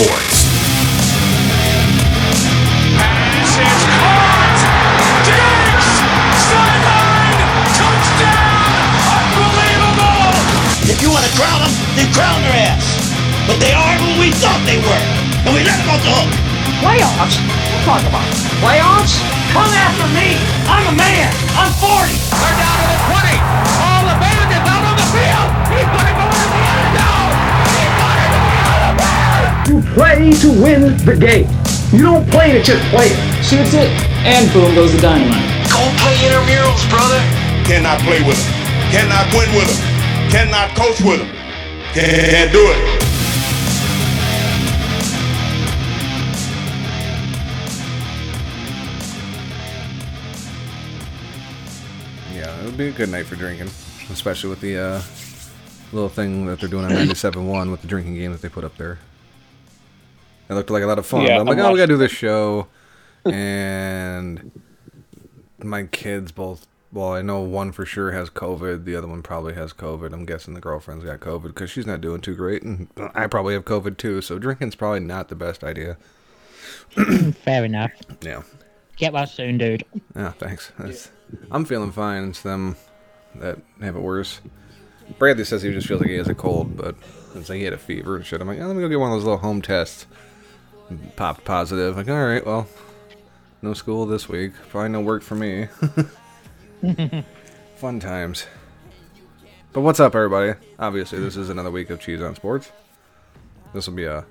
Sports. Pass is caught. Diggs! Sideline! Touchdown! Unbelievable! If you want to crown them, then crown their ass. But they are who we thought they were. And we let them off the hook. Playoffs? What talk about? Playoffs? Come after me! I'm a man! I'm 40! They're down to the 20. You play to win the game. You don't play to just play it. Shoots it, and boom goes the dynamite. Go play intramurals, brother. Cannot play with them. Cannot win with them. Cannot coach with them. Can't do it. Yeah, it would be a good night for drinking, especially with the uh, little thing that they're doing on 97.1 with the drinking game that they put up there. It looked like a lot of fun. Yeah, but I'm like, I oh, we gotta do this show, and my kids both. Well, I know one for sure has COVID. The other one probably has COVID. I'm guessing the girlfriend's got COVID because she's not doing too great, and I probably have COVID too. So drinking's probably not the best idea. Fair enough. Yeah. Get well soon, dude. Yeah, thanks. That's, I'm feeling fine. It's them that have it worse. Bradley says he just feels like he has a cold, but it's like he had a fever and shit. I'm like, oh, let me go get one of those little home tests. Popped positive. Like, all right, well, no school this week. Probably no work for me. Fun times. But what's up, everybody? Obviously, this is another week of Cheez on Sports. This will be a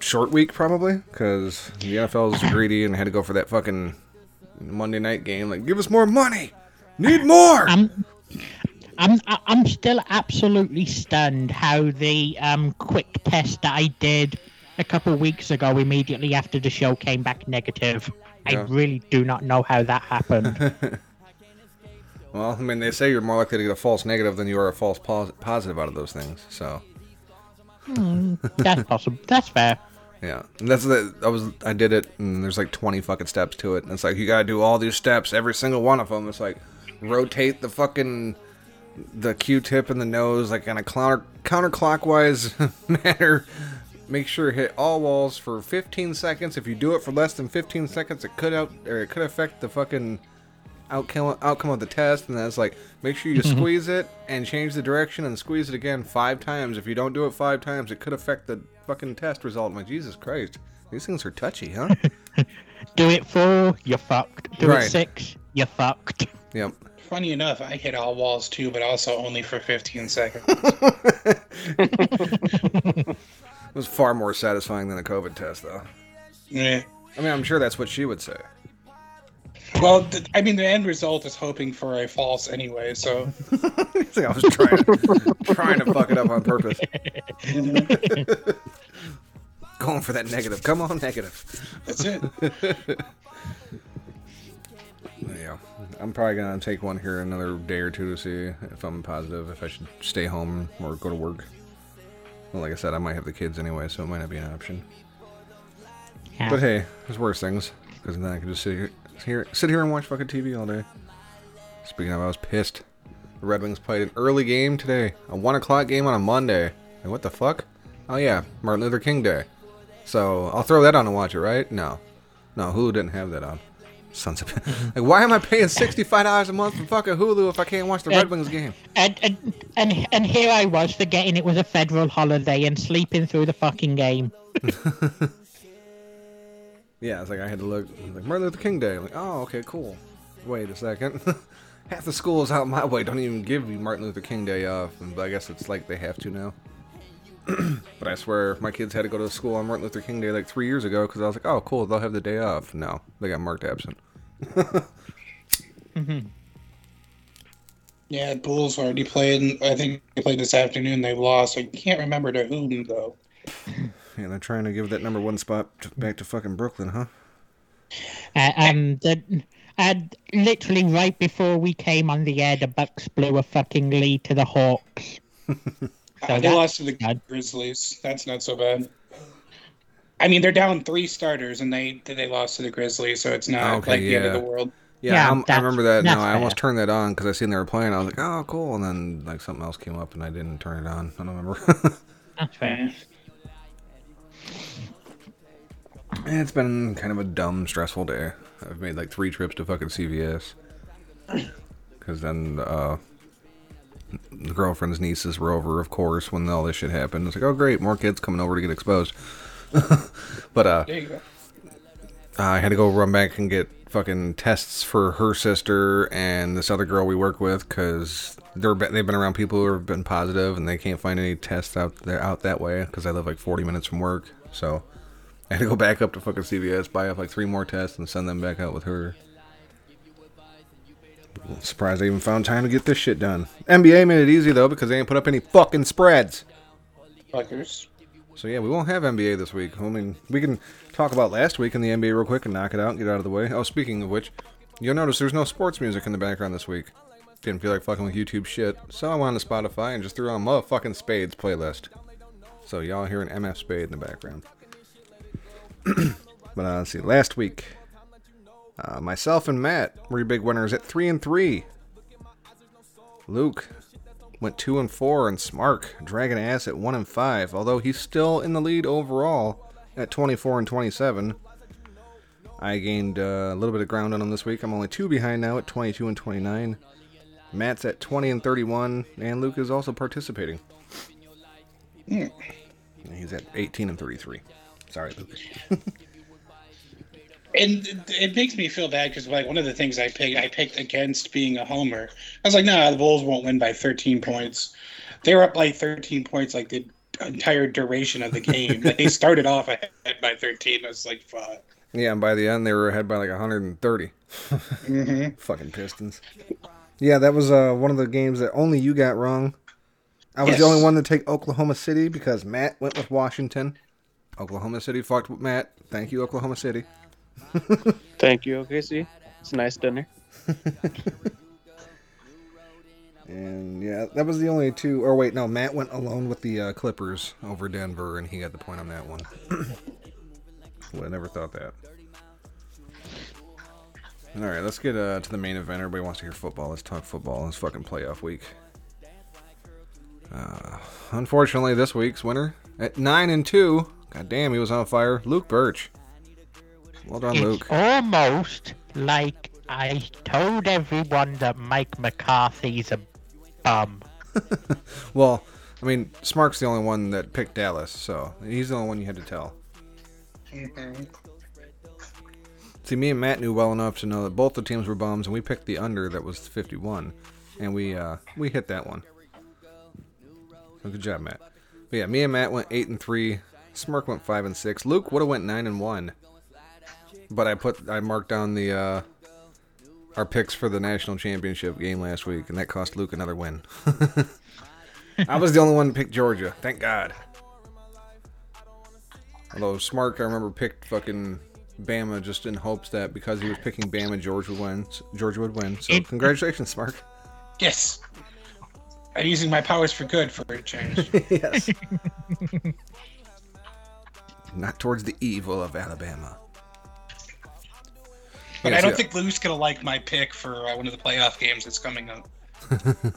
short week, probably, because the NFL's greedy and had to go for that fucking Monday night game. Like, give us more money. Need more. I'm, I'm, I'm still absolutely stunned how the um, quick test that I did a couple weeks ago, immediately after the show, came back negative. I really do not know how that happened. Well, I mean, they say you're more likely to get a false negative than you are a false pos- positive out of those things. So, Hmm, That's possible. That's fair. yeah, and that's the I was I did it, and there's like 20 fucking steps to it. And it's like you gotta do all these steps, every single one of them. It's like rotate the fucking the Q-tip in the nose like in a counter counterclockwise manner. Make sure you hit all walls for 15 seconds. If you do it for less than 15 seconds, it could out or it could affect the fucking outcome outcome of the test. And that's like make sure you mhm. squeeze it and change the direction and squeeze it again five times. If you don't do it five times, it could affect the fucking test result. I'm like Jesus Christ, these things are touchy, huh? Do it four, you're fucked. Do Right. it six, you're fucked. yep. Funny enough, I hit all walls too, but also only for 15 seconds. It was far more satisfying than a COVID test, though. yeah. I mean, I'm sure that's what she would say. Well, th- I mean, the end result is hoping for a false anyway, so. It's like I was trying, trying to fuck it up on purpose. Going for that negative. Come on, negative. That's it. Yeah, I'm probably gonna take one here another day or two to see if I'm positive if I should stay home or go to work. Well, like I said, I might have the kids anyway, so it might not be an option. Yeah. But hey, there's worse things because then I can just sit here, here, sit here and watch fucking TV all day. Speaking of, I was pissed. The Red Wings played an early game today, a one o'clock game on a Monday. Like what the fuck? Oh yeah, Martin Luther King Day. So I'll throw that on and watch it, right? No, no, Hulu didn't have that on. Sons of like, why am I paying sixty five dollars a month for fucking Hulu if I can't watch the Red Wings game? And, and and and here I was forgetting it was a federal holiday and sleeping through the fucking game. Yeah, it's like I had to look like Martin Luther King Day. Like, oh, okay, cool. Wait a second. Half the schools out my way don't even give you Martin Luther King Day off, and I guess it's like they have to now. but I swear, my kids had to go to school on Martin Luther King Day like three years ago because I was like, oh, cool, they'll have the day off. No, they got marked absent. Yeah, Bulls already played. I think they played this afternoon. They lost. I can't remember to whom, though. Yeah, they're trying to give that number one spot to, back to fucking Brooklyn, huh? Uh, um, the, and literally right before we came on the air, the Bucks blew a fucking lead to the Hawks. Uh, they lost to the Grizzlies. That's not so bad. I mean, they're down three starters, and they they lost to the Grizzlies, so it's not Okay, like the end of yeah. the world. Yeah, Yeah, I'm, I that's- remember that. No, I almost fair. turned that on because I seen they were playing. I was like, oh, cool. And then like something else came up and I didn't turn it on. I don't remember. That's fair. It's been kind of a dumb, stressful day. I've made like three trips to fucking CVS. Because then uh, the girlfriend's nieces were over, of course, when all this shit happened. It's like, oh great, more kids coming over to get exposed. but uh, There you go. I had to go run back and get fucking tests for her sister and this other girl we work with because they're they've been around people who have been positive and they can't find any tests out there out that way because I live like 40 minutes from work. So I had to go back up to fucking CVS, buy up like three more tests, and send them back out with her. Surprised I even found time to get this shit done. NBA made it easy though because they ain't put up any fucking spreads. Fuckers. So yeah, we won't have NBA this week. I mean, we can talk about last week in the NBA real quick and knock it out and get out of the way. Oh, speaking of which, you'll notice there's no sports music in the background this week. Didn't feel like fucking with YouTube shit, so I went on to Spotify and just threw on motherfucking Spades playlist. So y'all hear an MF Spade in the background. but uh, let's see, last week, uh, myself and Matt were your big winners at three and three. Luke went two and four, and Smark dragging ass at one and five. Although he's still in the lead overall at 24 and 27. I gained uh, a little bit of ground on him this week. I'm only two behind now at 22 and 29. Matt's at 20 and 31, and Luke is also participating. And He's at 18 and 33. Sorry, Luke. And it- makes me feel bad because like one of the things I picked, I picked against being a homer. I was like, nah, the Bulls won't win by 13 points. They were up by 13 points like the entire duration of the game. like they started off ahead by 13. I was like, fuck. Yeah, and by the end they were ahead by like 130. Fucking Pistons. Yeah, that was uh, one of the games that only you got wrong. I was the only one to take Oklahoma City because Matt went with Washington. Oklahoma City fucked with Matt. Thank you, Oklahoma City. Thank you, OKC. It's a nice dinner. And yeah, that was the only two. Or wait, no, Matt went alone with the uh, Clippers over Denver, and he got the point on that one. Have never thought that. All right, let's get uh, to the main event. Everybody wants to hear football. Let's talk football. It's fucking playoff week. Uh, unfortunately, this week's winner at nine and two. God damn, he was on fire. Luke Birch. Well done, It's Luke. almost like I told everyone that Mike McCarthy's a bum. Well, I mean, Smark's the only one that picked Dallas, so he's the only one you had to tell. See, me and Matt knew well enough to know that both the teams were bums, and we picked the under that was 51, and we uh, we hit that one. So good job, Matt. But yeah, me and Matt went eight and three. Smark went five and six. Luke would have went nine and one, but I put I marked down the uh, our picks for the national championship game last week, and that cost Luke another win. I was the only one to pick Georgia. Thank God. Although Smark, I remember picked fucking Bama just in hopes that because he was picking Bama, Georgia would win. Georgia would win. So congratulations, Smark. Yes. I'm using my powers for good for a change. yes. Not towards the evil of Alabama. But Yes, I don't yeah. think Lou's gonna like my pick for uh, one of the playoff games that's coming up.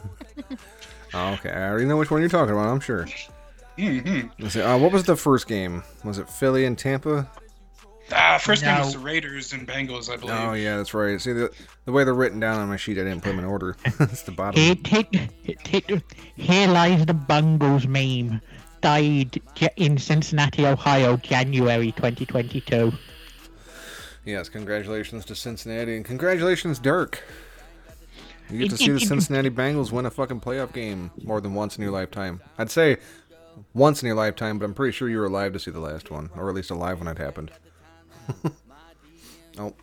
Oh, okay, I already know which one you're talking about. I'm sure. Mm-hmm. Let's see, uh, what was the first game? Was it Philly and Tampa? Uh, first game was the Raiders and Bengals, I believe. Oh yeah, that's right. See the the way they're written down on my sheet, I didn't put them in order. it's the bottom. It, it, it, it, here lies the Bungles meme. Died in Cincinnati, Ohio, January 2022. Yes, congratulations to Cincinnati and congratulations, Dirk. You get to see the Cincinnati Bengals win a fucking playoff game more than once in your lifetime. I'd say once in your lifetime, but I'm pretty sure you were alive to see the last one, or at least alive when it happened. oh,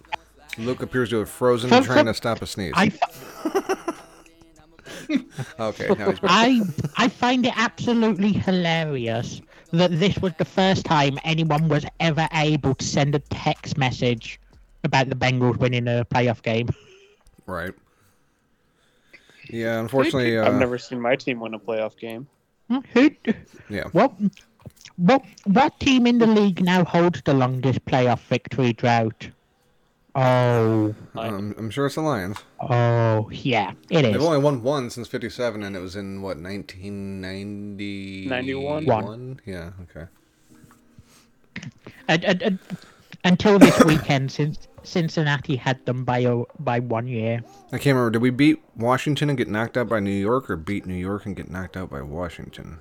Luke appears to have frozen, trying to stop a sneeze. I, Okay, now he's back. I, I find it absolutely hilarious that this was the first time anyone was ever able to send a text message about the Bengals winning a playoff game. Right. Yeah, unfortunately, uh, I've never seen my team win a playoff game. Who, yeah. what, what, what team in the league now holds the longest playoff victory drought? Oh, Um, I'm sure it's the Lions. oh, yeah, it They've only won one since '57, and it was in what 1990. 91? One. Yeah. Okay. and, and, and until this weekend, since Cincinnati had them by a, by one year. I can't remember. Did we beat Washington and get knocked out by New York, or beat New York and get knocked out by Washington?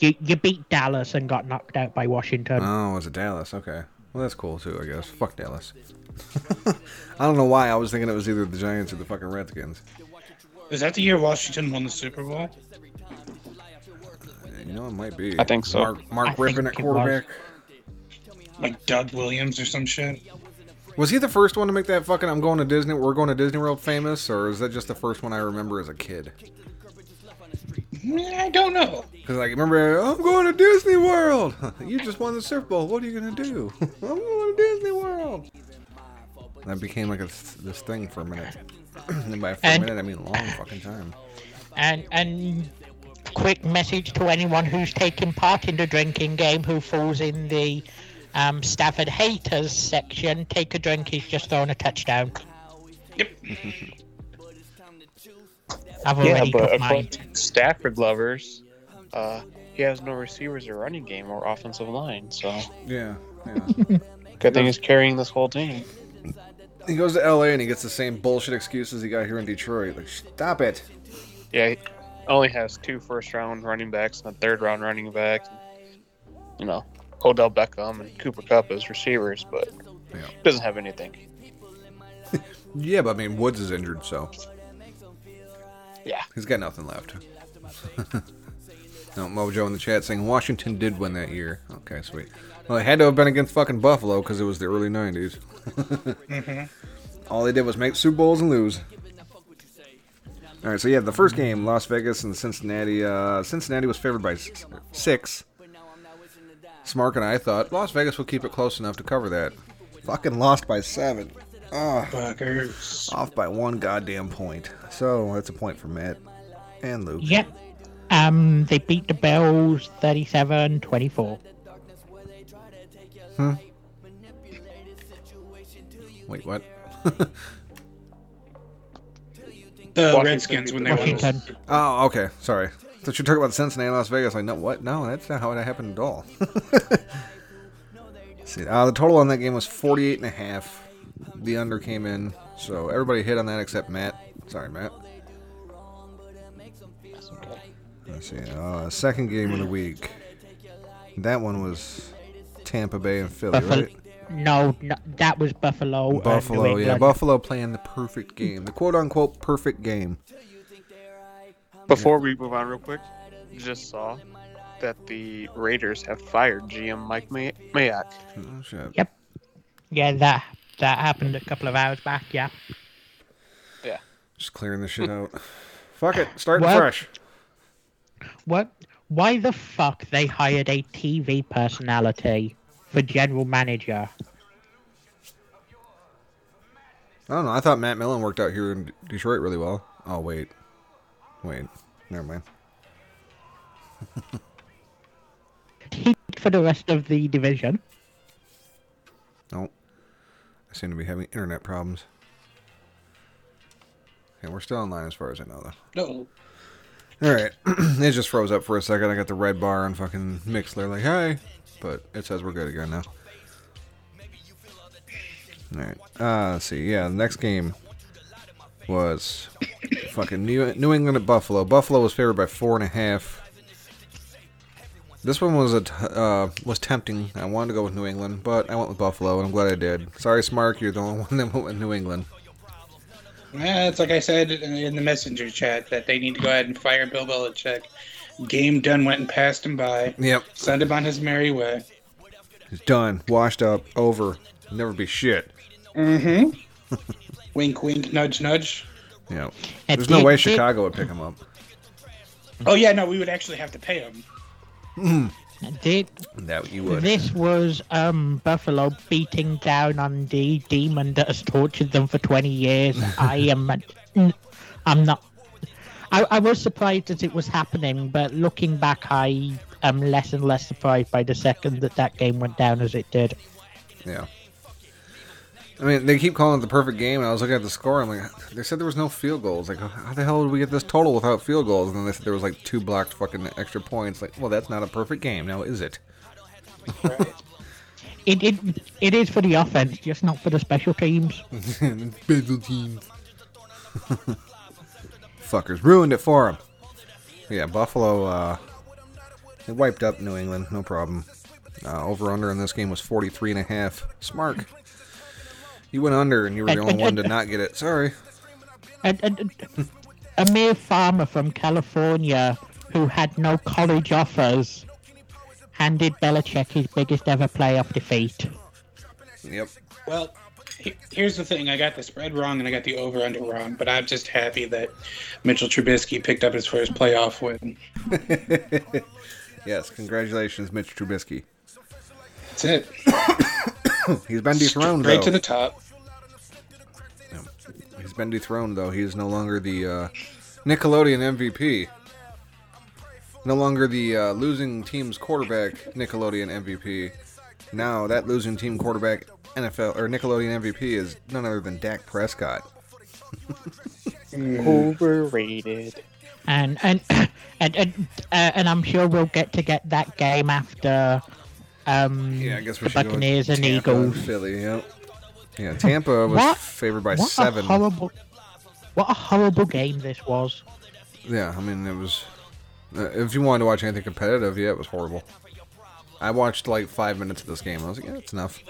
You you beat Dallas and got knocked out by Washington. Oh, it was it Dallas? Okay. Well, that's cool too, I guess. Fuck Dallas. I don't know why. I was thinking it was either the Giants or the fucking Redskins. Is that the year Washington won the Super Bowl? You know, it might be. I think so. Mark, Mark I Rypien at quarterback. Like Doug Williams or some shit? Was he the first one to make that fucking "I'm going to Disney"? We're going to Disney World famous, or is that just the first one I remember as a kid? Mm, I don't know. Because I remember, I'm going to Disney World. you just won the Super Bowl. What are you gonna do? I'm going to Disney World. That became like a, this thing for a minute. and by for a minute, I mean long fucking time. And and quick message to anyone who's taking part in the drinking game who falls in the um, Stafford haters section. Take a drink. He's just thrown a touchdown. Yep. I've Yeah, but got according mine. to Stafford lovers, uh, he has no receivers or running game or offensive line. So Yeah, yeah. good thing he's carrying this whole team. He goes to LA and he gets the same bullshit excuses he got here in Detroit. Like, stop it. Yeah, he only has two first round running backs and a third round running back. You know, Odell Beckham and Cooper Kupp as receivers, but Yeah. doesn't have anything. Yeah, but I mean, Woods is injured, so Yeah. he's got nothing left. no, Mojo in the chat saying Washington did win that year. Okay, sweet. Well, it had to have been against fucking Buffalo because it was the early 90s. All they did was make Super Bowls and lose. All right, so yeah, the first game, Las Vegas and Cincinnati. Uh, Cincinnati was favored by six. Smark and I thought Las Vegas would keep it close enough to cover that. Fucking lost by seven. Ah. Fuckers. Off by one goddamn point. So that's a point for Matt and Luke. Yep. Um, they beat the Bills 37-24. Wait, what? The Washington Redskins when they won. Oh, okay. Sorry. Thought you were talking about Cincinnati, and Las Vegas. Like, no, what? No, that's not how it happened at all. See, uh, the total on that game was 48 and a half. The under came in, so everybody hit on that except Matt. Sorry, Matt. Let's see. Uh, second game of the week. That one was Tampa Bay and Philly, right? No, no, that was Buffalo. and New Buffalo, yeah, Buffalo playing the perfect game, the quote unquote perfect game. Before we move on, real quick, just saw that the Raiders have fired GM Mike May- Mayock. Oh, shit. Yep. Yeah, that that happened a couple of hours back. Yeah. Yeah. Just clearing the shit out. Fuck it, starting What? fresh. What? Why the fuck they hired a TV personality for general manager? I don't know. I thought Matt Millen worked out here in Detroit really well. Oh wait, wait, never mind. Heat for the rest of the division. Nope. I seem to be having internet problems. Okay, we're still online as far as I know, though. No. All right, it just froze up for a second. I got the red bar on fucking Mixlr, like, hey, but it says we're good again now. All right, uh, let's see. Yeah, the next game was fucking New New England at Buffalo. Buffalo was favored by four and a half. This one was a t- uh, was tempting. I wanted to go with New England, but I went with Buffalo, and I'm glad I did. Sorry, Smark, you're the only one that went with New England. Yeah, it's like I said in the messenger chat that they need to go ahead and fire Bill Belichick. Game done went and passed him by. Yep, Send him on his merry way. it's done, washed up, over. Never be shit. Mm-hmm. wink, wink, nudge, nudge. Yeah. There's no way Chicago would pick him up. Oh yeah, no, we would actually have to pay him. Did That you would. this was um Buffalo beating down on the demon that has tortured them for 20 years? I am. I'm not. I, I was surprised that it was happening, but looking back, I am less and less surprised by the second that that game went down as it did. Yeah. I mean, they keep calling it the perfect game, and I was looking at the score. I'm like, they said there was no field goals. Like, how the hell did we get this total without field goals? And then they said there was like two blocked fucking extra points. Like, well, that's not a perfect game, now is it? it, it it is for the offense, just not for the special teams. Special teams. Fuckers ruined it for him. Yeah, Buffalo. Uh, they wiped up New England, no problem. Uh, over under in this game was 43 and a half. Smark. You went under, and you were the only one to not get it. Sorry. And, and, and a mere farmer from California who had no college offers handed Belichick his biggest ever playoff defeat. Yep. Well, he- here's the thing: I got the spread wrong and I got the over under wrong, but I'm just happy that Mitchell Trubisky picked up his first playoff win. Yes, congratulations, Mitch Trubisky. That's it. He's been dethroned, Right to the top. He's been dethroned, though. He is no longer the uh, Nickelodeon MVP. No longer the uh, losing team's quarterback, Nickelodeon MVP. Now that losing team quarterback, NFL or Nickelodeon MVP is none other than Dak Prescott. Overrated. And and and and, uh, and I'm sure we'll get to get that game after um Yeah, I guess we the should go with Buccaneers and Tampa, Eagles. Philly, yep. Yeah, Tampa was What? favored by what seven. a horrible, what a horrible game this was. Yeah, I mean it was. Uh, if you wanted to watch anything competitive, yeah, it was horrible. I watched like five minutes of this game. I was like, yeah, that's enough.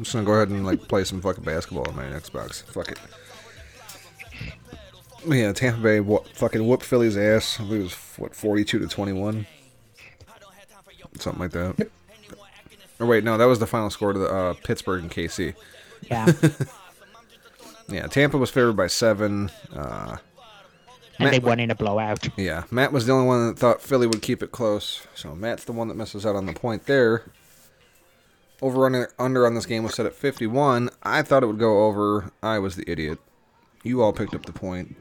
I'm just gonna go ahead and like play some fucking basketball on my Xbox. Fuck it. Yeah, Tampa Bay what fucking whooped Philly's ass. I believe it was what 42 to 21, something like that. Or wait, no, that was the final score to the uh, Pittsburgh and KC. Yeah, Yeah, Tampa was favored by seven. Uh, and they Matt- won in a blowout. Yeah, Matt was the only one that thought Philly would keep it close. So Matt's the one that misses out on the point there. Over under, under on this game was set at 51. I thought it would go over. I was the idiot. You all picked up the point.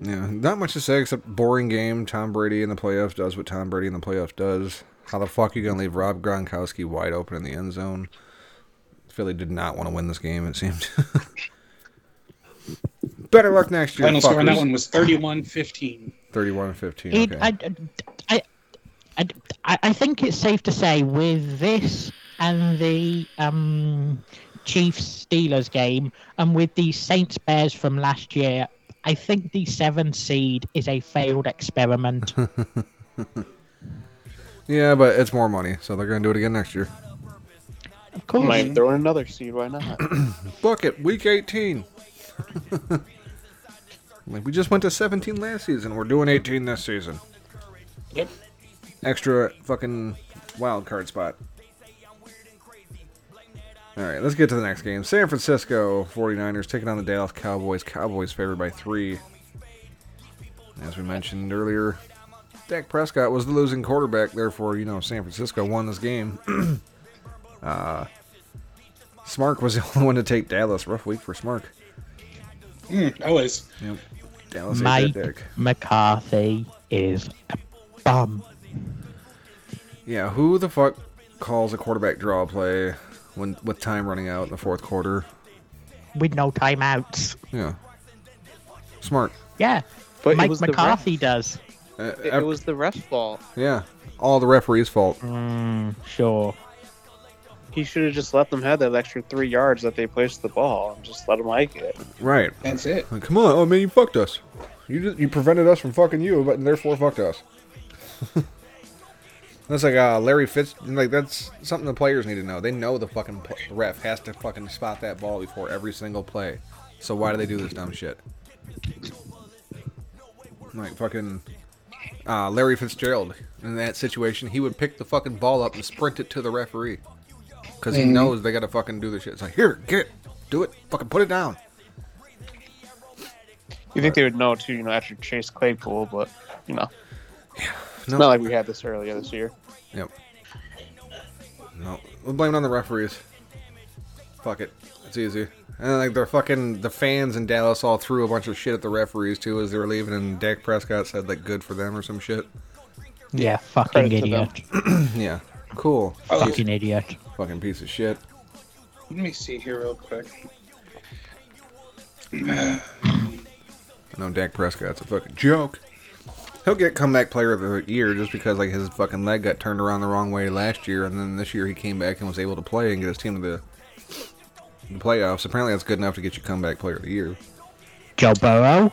Yeah, not much to say except boring game. Tom Brady in the playoffs does what Tom Brady in the playoffs does. How the fuck are you going to leave Rob Gronkowski wide open in the end zone? Philly did not want to win this game, it seemed. Better luck next year. Final score on that one was 31 15. 31 and 15. It, Okay. I, I, I, I, I think it's safe to say with this and the um, Chiefs Steelers game, and with the Saints Bears from last year, I think the seven seed is a failed experiment. Yeah, but it's more money, so they're going to do it again next year. of course. Might throw in another seed. Why not? Book it, week 18. like, we just went to 17 last season. We're doing 18 this season. Yep. Extra fucking wild card spot. All right, let's get to the next game. San Francisco 49ers taking on the Dallas Cowboys. Cowboys favored by three. As we mentioned earlier, Dak Prescott was the losing quarterback. Therefore, you know, San Francisco won this game. uh, Smark was the only one to take Dallas. Rough week for Smark. Mm, always. Yep. Dallas ate Mike that dick. McCarthy is a bum. Yeah, who the fuck calls a quarterback draw play when with time running out in the fourth quarter? with no timeouts. Yeah. Smart. Yeah, But Mike was the ref- McCarthy does. Uh, It, it was the ref's fault. yeah. All the referee's fault. Mm, sure. He should have just let them have that extra three yards that they placed the ball and just let them like it. Right. That's it. Like, come on, oh man, you fucked us. You just, you prevented us from fucking you, but therefore fucked us. that's like uh, Larry Fitz. Like that's something the players need to know. They know the fucking ref has to fucking spot that ball before every single play. So why do they do this dumb shit? Like fucking uh, Larry Fitzgerald in that situation, he would pick the fucking ball up and sprint it to the referee because he knows they gotta fucking do the shit. It's like here, get it, do it, fucking put it down. You think they would know too, you know, after Chase Claypool, but you know, it's No. not like we had this earlier this year. Yep. No, we'll blame it on the referees. Fuck it, it's easy. And like they're fucking the fans in Dallas all threw a bunch of shit at the referees too as they were leaving, and Dak Prescott said like "good for them" or some shit. Yeah, fucking Credit to them. idiot. Yeah, cool. Fucking idiot. Fucking piece of shit. Let me see here real quick. I know Dak Prescott's a fucking joke. He'll get comeback player of the year just because like his fucking leg got turned around the wrong way last year, and then this year he came back and was able to play and get his team to the, the playoffs. Apparently, that's good enough to get you comeback player of the year. Joe Burrow.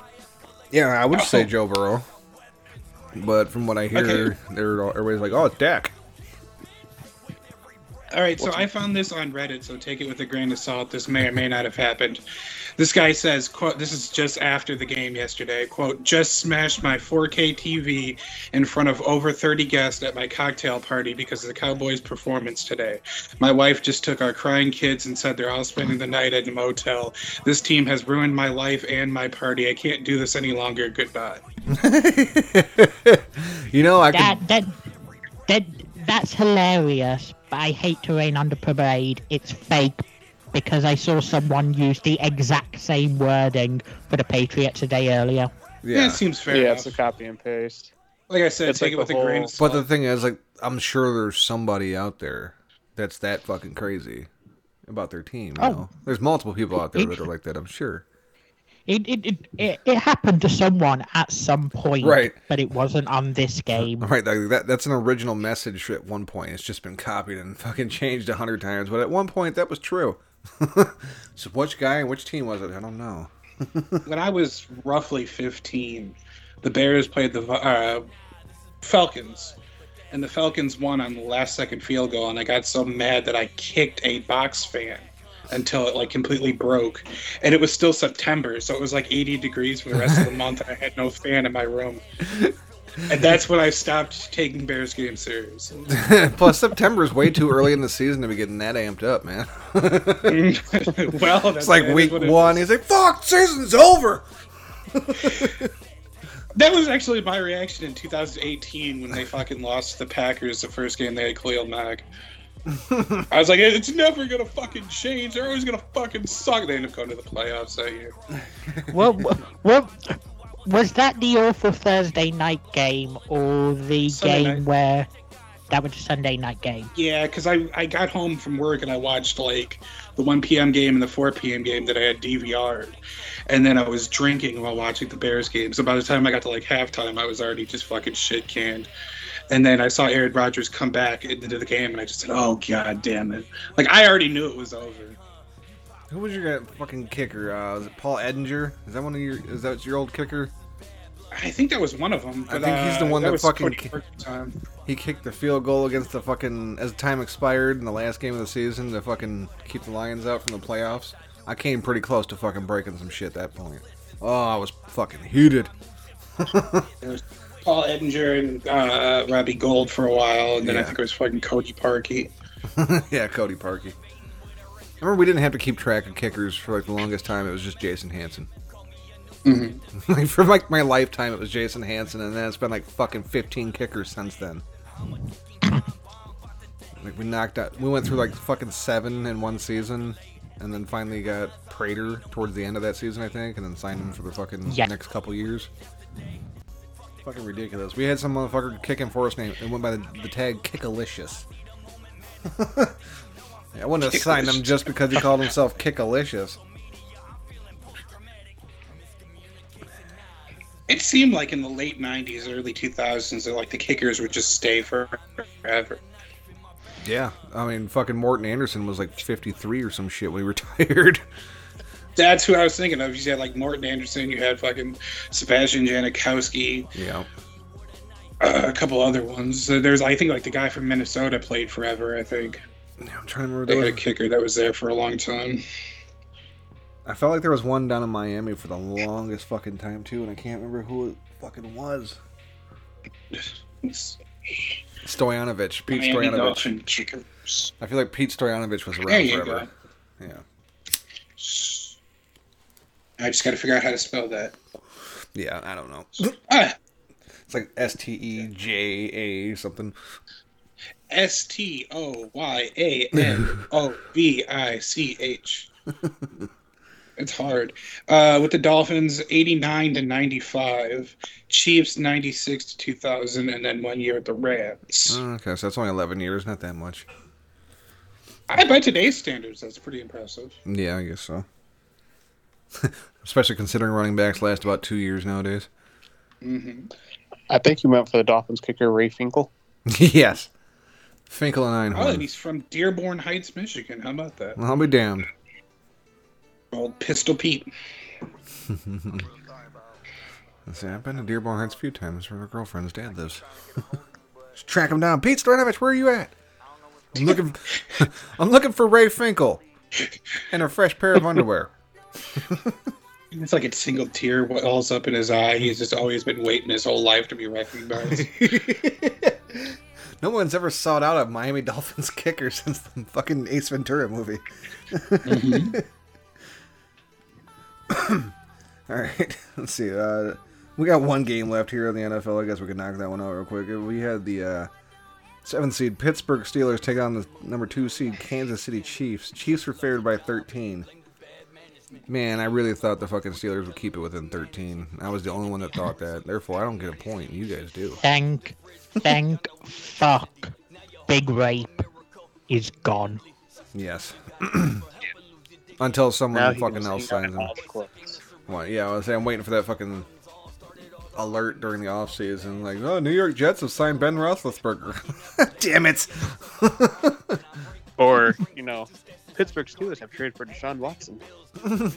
Yeah, I would say Oh. Joe Burrow, but from what I hear, Okay. they're all, everybody's like, "Oh, it's Dak." All right, so I found this on Reddit, so take it with a grain of salt. This may or may not have happened. This guy says, quote, this is just after the game yesterday, quote, just smashed my 4K TV in front of over 30 guests at my cocktail party because of the Cowboys' performance today. My wife just took our crying kids and said they're all spending the night at a motel. This team has ruined my life and my party. I can't do this any longer. Goodbye. You know, I That could. that that that's hilarious. But I hate to rain under parade. It's fake because I saw someone use the exact same wording for the Patriots a day earlier. Yeah, Yeah, it seems fair yeah, enough. it's a copy and paste. like I said, it's take like it with the a grain of salt. but the thing is, like, I'm sure there's somebody out there that's that fucking crazy about their team. You Oh. know? There's multiple people out there that are like that. I'm sure. It it, it it it happened to someone at some point, Right. But it wasn't on this game. Right, like that, that's an original message at one point. It's just been copied and fucking changed a hundred times, but at one point that was true. so which guy and which team was it? I don't know. when I was roughly 15, the Bears played the uh, Falcons, and the Falcons won on the last second field goal. And I got so mad that I kicked a box fan until it like completely broke. And it was still September, so it was like 80 degrees for the rest of the month. And I had no fan in my room. And that's when I stopped taking Bears games serious. Plus, September is way too early in the season to be getting that amped up, man. well, that's, It's like week it one. is. He's like, "Fuck, season's over." That was actually my reaction in 2018 when they fucking lost to the Packers the first game they had Khalil Mack. I was like, it's never gonna fucking change. They're always gonna fucking suck. They end up going to the playoffs that year. well, well, was that the awful Thursday night game or the Sunday game night. where that was a Sunday night game? Yeah, because I, I got home from work and I watched like the 1 p.m. game and the 4 p.m. game that I had DVR'd. And then I was drinking while watching the Bears game. So by the time I got to like halftime, I was already just fucking shit canned. And then I saw Aaron Rodgers come back into the game and I just said, oh, god damn it. Like, I already knew it was over. Who was your fucking kicker? Uh, was it Paul Edinger? Is that one of your? Is that your old kicker? I think that was one of them. I think he's the uh, one that fucking ki- time. He kicked the field goal against the fucking as time expired in the last game of the season to fucking keep the Lions out from the playoffs. I came pretty close to fucking breaking some shit at that point. Oh, I was fucking heated. It was Paul Edinger and uh, Robbie Gould for a while, and then I think it was fucking Cody Parkey. yeah, Cody Parkey. I remember we didn't have to keep track of kickers for like the longest time. It was just Jason Hanson. Mm-hmm. like for like my lifetime, it was Jason Hanson, and then it's been like fucking fifteen kickers since then. like we knocked out, we went through like fucking seven in one season, and then finally got Prater towards the end of that season, I think, and then signed him for the fucking Yeah. next couple years. Fucking ridiculous. We had some motherfucker kicking for us name and went by the, the tag Kickalicious. Yeah, I wouldn't have signed him just because he called himself Kickalicious. It seemed like in the late '90s, early 2000s, that like the kickers would just stay for forever. Yeah, I mean, fucking Morten Andersen was like 53 or some shit when he retired. That's who I was thinking of. You had like Morten Andersen, you had fucking Sebastian Janikowski, yeah. uh, a couple other ones. Uh, There's, I think, like the guy from Minnesota played forever. I think Yeah, I'm trying to remember. they had a kicker that was there for a long time. I felt like there was one down in Miami for the longest fucking time too, and I can't remember who it fucking was. It's Stoyanovich, Pete Miami Stoyanovich. I feel like Pete Stoyanovich was There around you forever. go. Yeah, I just got to figure out how to spell that. yeah. I don't know. Ah, It's like S T E J A something. S T O Y A N O V I C H. It's hard. Uh, with the Dolphins, 89 to 95, Chiefs 96 to 2000, and then one year at the Rams. Oh, okay, so that's only 11 years, not that much. I by today's standards, that's pretty impressive. Yeah, I guess so. Especially considering running backs last about two years nowadays. hmm I think you meant for the Dolphins kicker Ray Finkel. yes. Finkel and I. Oh, and he's from Dearborn Heights, Michigan. How about that? I'll be damned. Old Pistol Pete. Let's see, I've been to Dearborn Heights a few times where my girlfriend's dad lives. Just track him down. Pete Stoyanovich, where are you at? I'm looking. I'm looking for Ray Finkel and a fresh pair of underwear. It's like a single tear wells up in his eye. He's just always been waiting his whole life to be recognized. No one's ever sought out a Miami Dolphins kicker since the fucking Ace Ventura movie. All right, let's see. Uh, we got one game left here in the NFL. I guess we can knock that one out real quick. We had the uh, seventh seed Pittsburgh Steelers take on the number two seed Kansas City Chiefs. Chiefs were favored by 13. Man, I really thought the fucking Steelers would keep it within 13. I was the only one that thought that. Therefore, I don't get a point. You guys do. Thank, thank fuck. Big rape is gone. Yes. Until someone Now he fucking can else see signs him. all the clips. What? Yeah, I was saying I'm waiting for that fucking alert during the off season. Like, oh, New York Jets have signed Ben Roethlisberger. Damn it! Or, you know, Pittsburgh Steelers have traded for Deshaun Watson.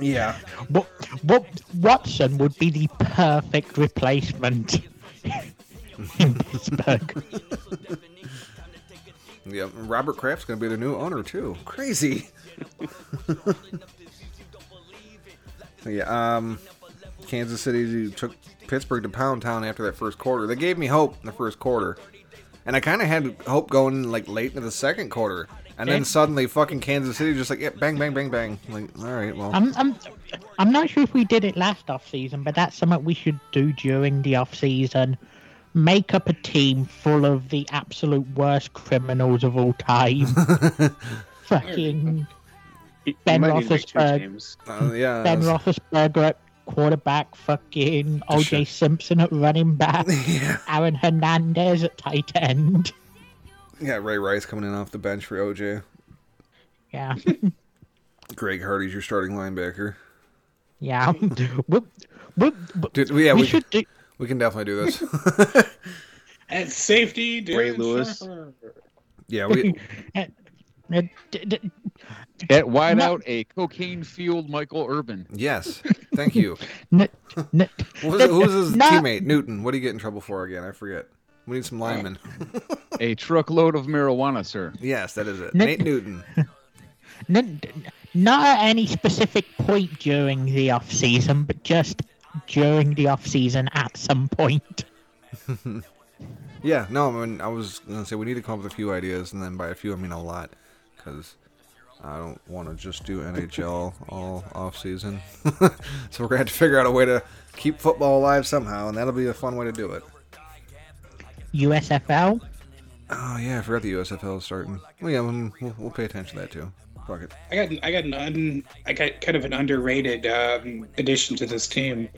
Yeah. What, what, Watson would be the perfect replacement in Pittsburgh. Yeah. Robert Kraft's gonna be the new owner too. Crazy. yeah. Um, Kansas City took Pittsburgh to Pound Town after that first quarter. They gave me hope in the first quarter, and I kind of had hope going like late into the second quarter. And then suddenly, fucking Kansas City just like, yeah, bang, bang, bang, bang. Like, all right, well, I'm, I'm, I'm not sure if we did it last off season, but that's something we should do during the off season. Make up a team full of the absolute worst criminals of all time. Fucking He- he Ben might need to make two Roethlisberger. uh, yeah. Ben that's- Roethlisberger at quarterback, fucking OJ Simpson at running back, yeah. Aaron Hernandez at tight end. Yeah, Ray Rice coming in off the bench for OJ. Yeah, Greg Hardy's your starting linebacker. yeah. we, we, Dude, yeah, we we, should do. we can definitely do this. At safety, Darren Ray Lewis. Sharper. yeah, we d- d- At wide out, a cocaine fueled Michael Irvin. yes. Thank you. n- n- Who's, who's his No. teammate? Newton. What do you get in trouble for again? I forget. We need some linemen. A truckload of marijuana, sir. yes, that is it. No. Nate Newton. n- not at any specific point during the off season, but just during the off season at some point. Yeah, no, I mean, I was gonna say we need to come up with a few ideas, and then by a few I mean a lot, because I don't want to just do NHL all off season. so we're gonna have to figure out a way to keep football alive somehow, and that'll be a fun way to do it. USFL. Oh yeah, I forgot the USFL is starting. Well, yeah, we'll, we'll, we'll pay attention to that too. Fuck it. I got I got an un, I got kind of an underrated um, addition to this team.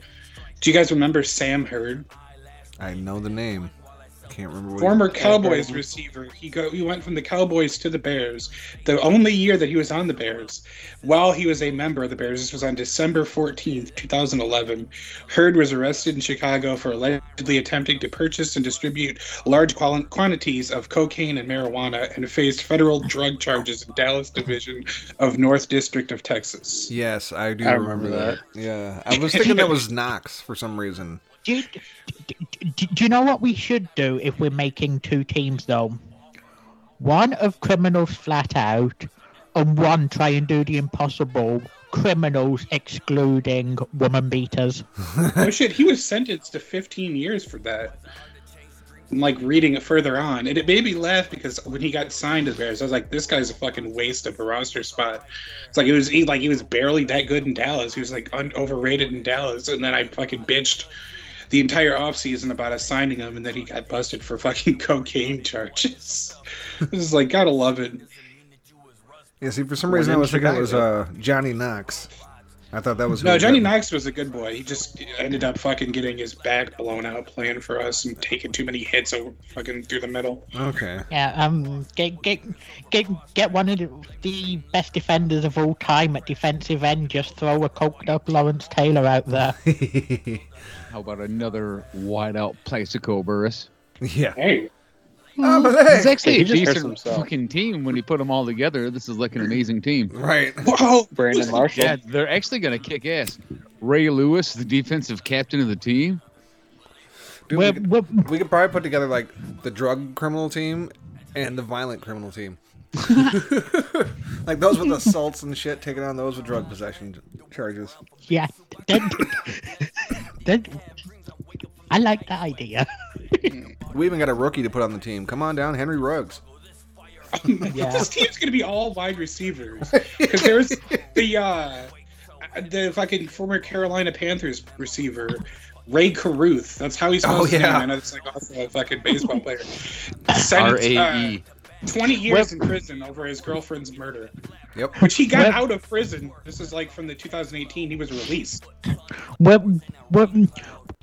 Do you guys remember Sam Hurd? I know the name. Can't remember what. Former Cowboys receiver. He go he went from the Cowboys to the Bears. The only year that he was on the Bears, while he was a member of the Bears, this was on December 14th, 2011. Hurd was arrested in Chicago for allegedly attempting to purchase and distribute large qual- quantities of cocaine and marijuana and faced federal drug charges in Dallas Division of North District of Texas. Yes, I do I remember, remember that. Yeah, I was thinking that was Knox for some reason. Do you, do, do, you know what we should do if we're making two teams though? One of criminals flat out, and one try and do the impossible. Criminals excluding woman beaters. oh shit, he was sentenced to 15 years for that. I'm like reading it further on, and it made me laugh because when he got signed to Bears, I was like, "This guy's a fucking waste of a roster spot." It's like it was he, like he was barely that good in Dallas. He was like un- overrated in Dallas, and then I fucking bitched the entire offseason about us signing him, and then he got busted for fucking cocaine charges. this is like gotta love it. Yeah, see, for some Well, reason I was thinking it was uh, Johnny Knox. I thought that was No, Johnny that. Knox was a good boy. He just ended up fucking getting his back blown out playing for us and taking too many hits over fucking through the middle. Okay. Yeah, um, get get get get one of the, the best defenders of all time at defensive end. Just throw a coked up Lawrence Taylor out there. How about another wide out Plaxico Burress? Yeah. Hey, ah, It's actually He a decent fucking team when you put them all together. This is like an amazing team. Right. whoa, Brandon Marshall. Yeah, they're actually going to kick ass. Ray Lewis, the defensive captain of the team. Dude, We're, could, we could probably put together like the drug criminal team and the violent criminal team. like those with assaults and shit, taking on those with drug possession charges. yeah. That, that, I like that idea. We even got a rookie to put on the team. Come on down, Henry Ruggs. Yeah. this team's gonna be all wide receivers because there's the uh, the fucking former Carolina Panthers receiver. Rae Carruth. That's how he spells Oh, his name. yeah. I know it's like also a fucking baseball player. R Sentenced, A uh, E. 20 years in prison over his girlfriend's murder. Yep. Which he got Yep. out of prison. This is like from the 2018. He was released. Well, well,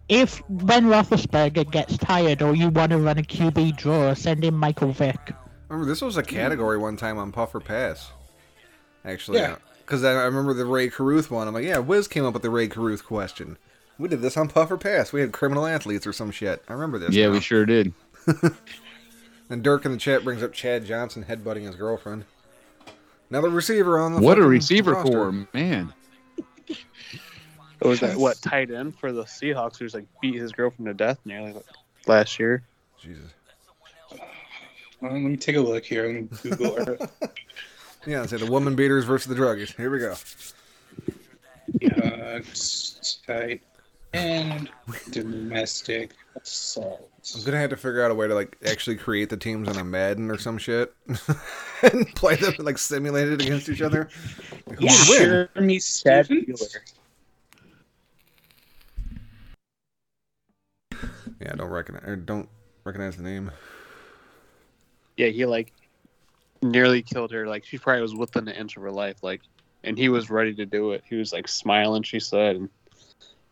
if when Roethlisberger gets tired or you want to run a QB draw, send in Michael Vick. Remember, this was a category one time on Puffer Pass. Actually, Yeah. Because I I remember the Rae Carruth one. I'm like, yeah, Whiz came up with the Rae Carruth question. We did this on Puffer Pass. We had criminal athletes or some shit. I remember this. Yeah, now. we sure did. And Dirk in the chat brings up Chad Johnson headbutting his girlfriend. Another receiver on the What a receiver roster. core, man. It was that what tight end for the Seahawks who's like beat his girlfriend to death nearly like, last year. Jesus. Well, let me take a look here on Google Earth. Yeah, say the woman beaters versus the druggies. Here we go. uh, tight and domestic assault. I'm gonna have to figure out a way to like actually create the teams on a Madden or some shit and play them like simulated against each other. Who Yeah, would win? Jeremy. Wheeler. Yeah, don't recognize or don't recognize the name. Yeah, he like nearly killed her. Like she probably was within an inch of her life. Like, and he was ready to do it. He was like smiling. She said, and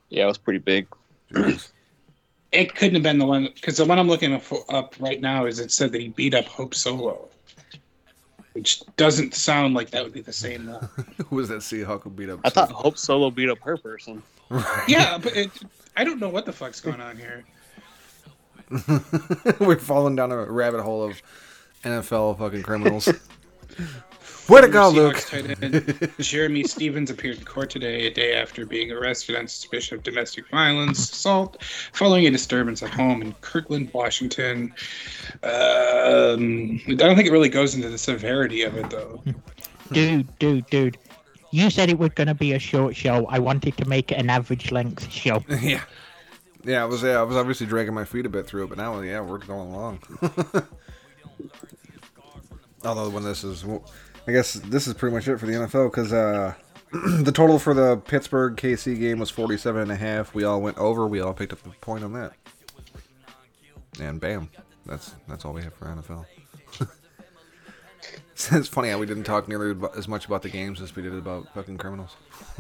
yeah, it was pretty big. Jeez. It couldn't have been the one because the one I'm looking up, up right now is it said that he beat up Hope Solo, which doesn't sound like that would be the same one. Who was that Seahawk who beat up? I thought Hope Solo beat up her person. yeah, but it, I don't know what the fuck's going on here. We're falling down a rabbit hole of NFL fucking criminals. Way to go, Luke. Seahawks tight end Jerramy Stevens appeared in court today, a day after being arrested on suspicion of domestic violence, assault, following a disturbance at home in Kirkland, Washington. Um, I don't think it really goes into the severity of it, though. Dude, dude, dude. You said it was going to be a short show. I wanted to make it an average length show. yeah. Yeah, I was yeah, I was obviously dragging my feet a bit through it, but now yeah, we're going along. Although when this is, I guess this is pretty much it for the NFL because uh, the total for the Pittsburgh KC game was 47 and a half. We all went over. We all picked up a point on that, and bam, that's that's all we have for NFL. it's funny how we didn't talk nearly as much about the games as we did about fucking criminals.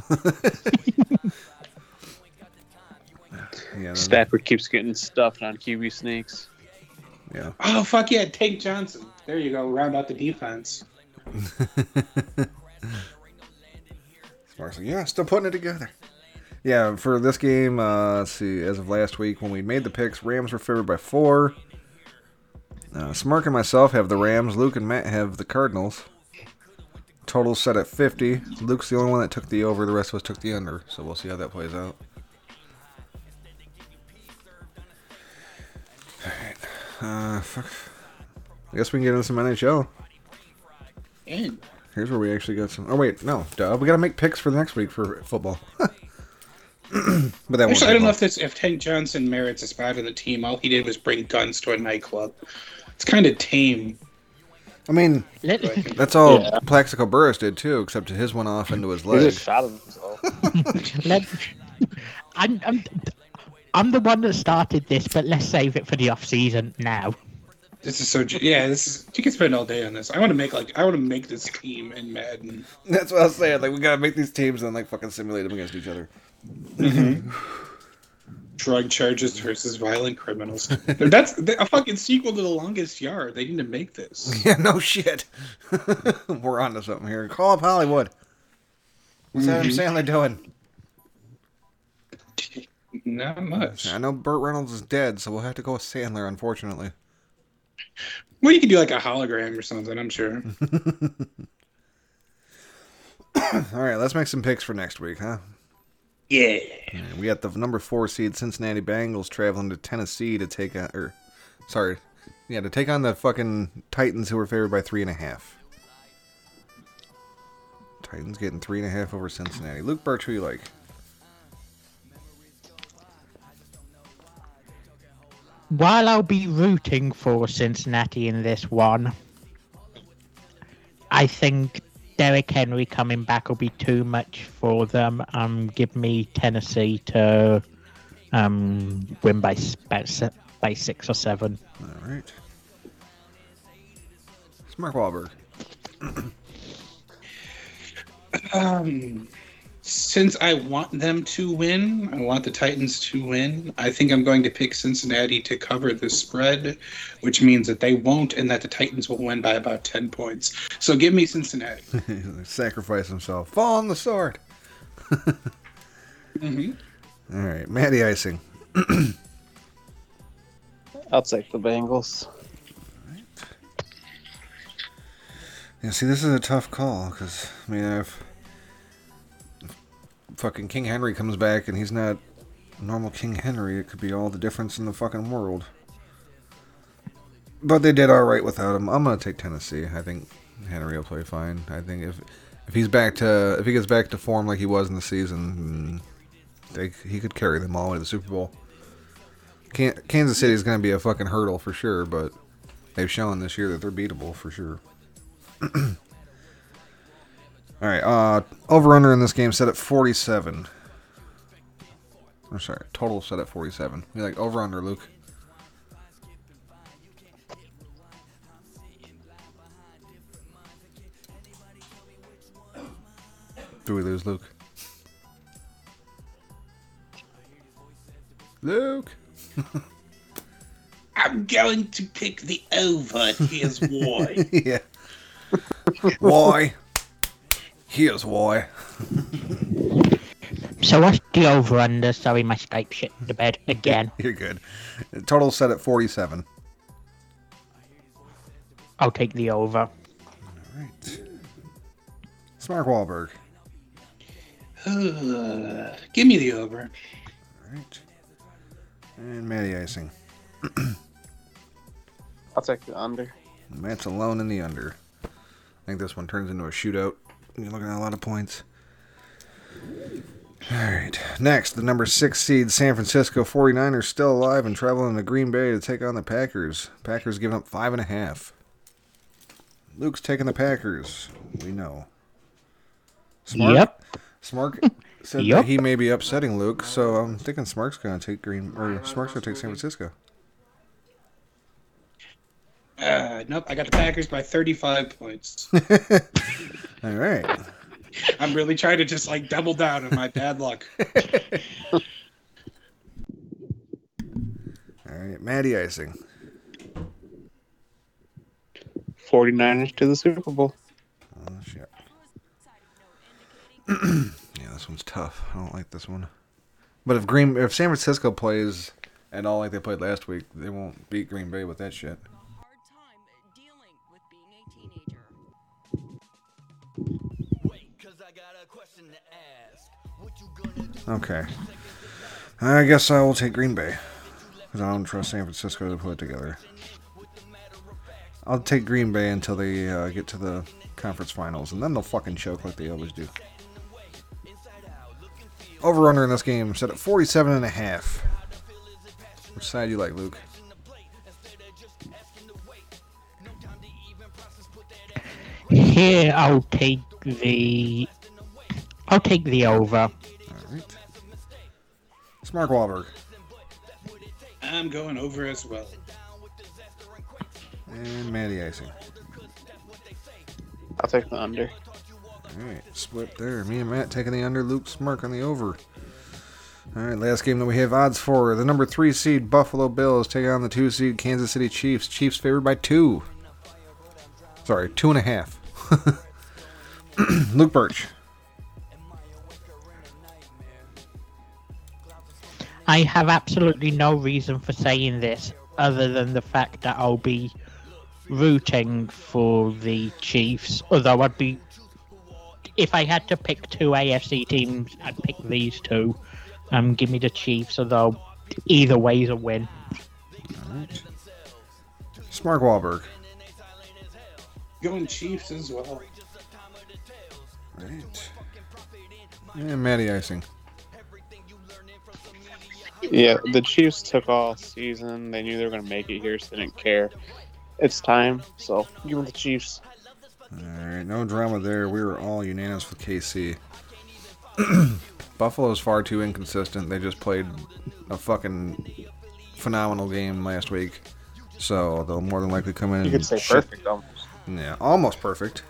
yeah, Stafford keeps getting stuffed on QB sneaks. yeah. Oh, fuck yeah, Tank Johnson. There you go, round out the defense. Sparks like, yeah, still putting it together. Yeah, for this game, uh, let's see, as of last week when we made the picks, Rams were favored by four. Uh, Smark and myself have the Rams. Luke and Matt have the Cardinals. Total set at 50. Luke's the only one that took the over. The rest of us took the under. So we'll see how that plays out. Alright. Uh, fuck. I guess we can get into some NHL. And Here's where we actually got some. Oh wait, no, duh. We gotta make picks for the next week for football. but that Actually, I don't know if this if Tank Johnson merits a spot in the team. All he did was bring guns to a nightclub. It's kind of tame. I mean, that's all Yeah. Plaxico Burress did too, except his went off into his He leg. just shot himself. let, I'm, I'm, I'm the one that started this, but let's save it for the off season now. This is so. Yeah, this is. You can spend all day on this. I want to make like I want to make this team in Madden. That's what I was saying. Like we gotta make these teams and like fucking simulate them against each other. Mm-hmm. Drug charges versus violent criminals. That's a fucking sequel to The Longest Yard. They need to make this. Yeah, no shit. We're on to something here. Call up Hollywood. What's Adam mm-hmm. Sandler doing? Not much. I know Burt Reynolds is dead, so we'll have to go with Sandler, unfortunately. Well, you could do like a hologram or something. I'm sure. All right, let's make some picks for next week, huh? Yeah. All right, we got the number four seed Cincinnati Bengals traveling to Tennessee to take on, or er, sorry, yeah, to take on the fucking Titans who are favored by three and a half. Titans getting three and a half over Cincinnati. Luke Birch, who you like? While I'll be rooting for Cincinnati in this one, I think Derrick Henry coming back will be too much for them. Um, give me Tennessee to um win by s- by six or seven. All right. It's Mark Wahlberg. Um, since I want them to win, I want the Titans to win. I think I'm going to pick Cincinnati to cover the spread, which means that they won't, and that the Titans will win by about ten points. So give me Cincinnati. Sacrifice himself. Fall on the sword. hmm All right, Matty Icing. I'll take the Bengals. Yeah, see, this is a tough call because I mean, if fucking King Henry comes back and he's not normal King Henry, it could be all the difference in the fucking world. But they did all right without him. I'm gonna take Tennessee. I think Henry will play fine. I think if if he's back to if he gets back to form like he was in the season, they, he could carry them all the way to the Super Bowl. Kansas City is gonna be a fucking hurdle for sure, but they've shown this year that they're beatable for sure. All right, uh, over under in this game set at 47. I'm sorry, total set at 47. You're like over under, Luke? Do we lose Luke? Luke. I'm going to pick the over. Here's why. yeah. Why? Here's why. So what's the over under? Sorry, my Skype shit in the bed again. You're good. Total set at 47. I'll take the over. Right. Smark Wahlberg. Uh, give me the over. Right. And Matty Icing. I'll take the under. Matt's alone in the under. I think this one turns into a shootout. You're looking at a lot of points. All right. Next, the number six seed San Francisco 49ers still alive and traveling to Green Bay to take on the Packers. Packers giving up five and a half. Luke's taking the Packers. We know. Smark. Yep. Smark said Yep. that he may be upsetting Luke, so I'm thinking Smark's gonna take Green or Smark's gonna take San Francisco. Uh, nope, I got the Packers by 35 points. All right. I'm really trying to just like double down on my bad luck. All right, Matty Icing. 49ers to the Super Bowl. Oh shit. yeah, this one's tough. I don't like this one. But if Green, if San Francisco plays at all like they played last week, they won't beat Green Bay with that shit. Okay. I guess I will take Green Bay. Because I don't trust San Francisco to put it together. I'll take Green Bay until they uh, get to the conference finals, and then they'll fucking choke like they always do. Over under in this game set at 47 and a half. Which side do you like, Luke? Here, I'll take the. I'll take the over. All right. It's Mark Wahlberg. I'm going over as well. And Matty Icing. I'll take the under. Alright, split there. Me and Matt taking the under, Luke Smark on the over. Alright, last game that we have odds for. The number three seed Buffalo Bills taking on the two seed Kansas City Chiefs. Chiefs favored by two. Sorry, two and a half. Luke Birch. I have absolutely no reason for saying this other than the fact that I'll be rooting for the Chiefs. Although I'd be, if I had to pick two AFC teams, I'd pick these two. Um, give me the Chiefs. Although either way is a win. Smark Wahlberg. Going Chiefs as well. Right. And Matty Icing. Yeah, the Chiefs took all season. They knew they were going to make it here, so they didn't care. It's time, so give them the Chiefs. Alright, no drama there. We were all unanimous with KC. Buffalo's far too inconsistent. They just played a fucking phenomenal game last week. So they'll more than likely come in You could say shit- perfect almost. Yeah, almost perfect.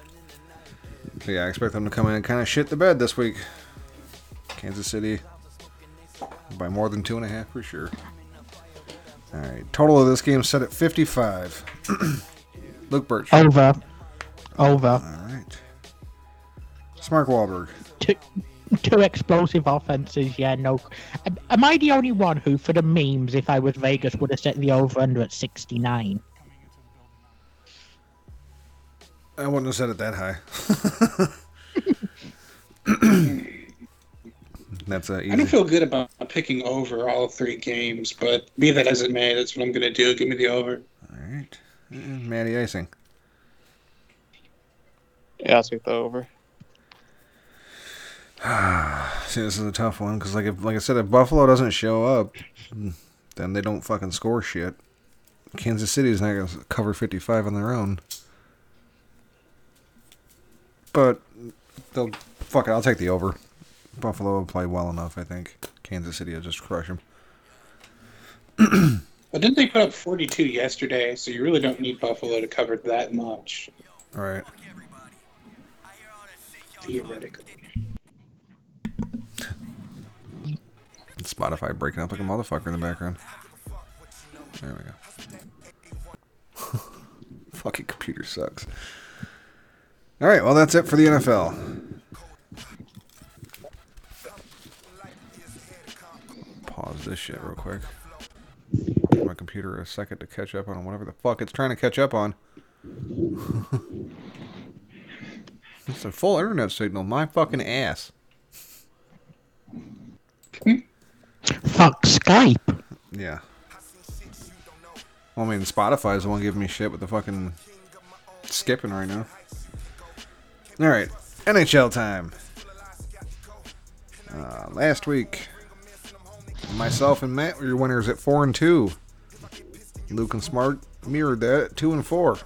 So yeah, I expect them to come in and kind of shit the bed this week. Kansas City by more than two and a half for sure. All right, total of this game set at 55. Luke Birch. Over. Over. All right. Smark Wahlberg. Two, two explosive offenses. Yeah, no. Am, I the only one who, for the memes, if I was Vegas, would have set the over under at 69? I wouldn't have said it that high. That's a I don't feel good about picking over all three games, but be that as it may, that's what I'm going to do. Give me the over. All right. And Matty Icing. Yeah, I'll take the over. See, this is a tough one because, like, if, like I said, if Buffalo doesn't show up, then they don't fucking score shit. Kansas City's not gonna cover 55 on their own. But they'll fuck it. I'll take the over. Buffalo will play well enough, I think. Kansas City will just crush them. But didn't they put up 42 yesterday? So you really don't need Buffalo to cover that much, All right. theoretically. Spotify breaking up like a motherfucker in the background. There we go. Fucking computer sucks. All right, well that's it for the NFL. Pause this shit real quick. Give my computer a second to catch up on whatever the fuck it's trying to catch up on. it's a full internet signal. My fucking ass. Fuck Skype. Yeah. Well, I mean, Spotify's the one giving me shit with the fucking skipping right now. All right, NHL time. Uh, last week, myself and Matt were your winners at four and two. Luke and Smark mirrored that at two and four.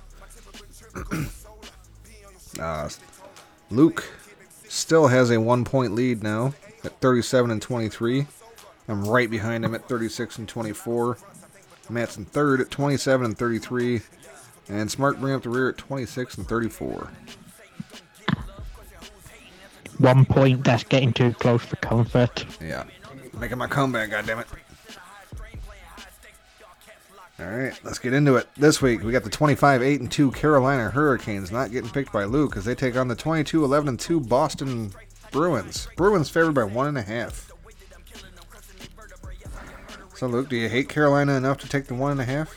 uh, Luke still has a one point lead now at 37 and 23. I'm right behind him at 36 and 24. Matt's in third at 27 and 33. And Smark bring up the rear at 26 and 34. One point that's getting too close for comfort. Yeah. Making my comeback, goddammit. Alright, let's get into it. This week, we got the 25 8 and 2 Carolina Hurricanes not getting picked by Luke as they take on the 22 11 and 2 Boston Bruins. Bruins favored by 1.5. So, Luke, do you hate Carolina enough to take the 1.5?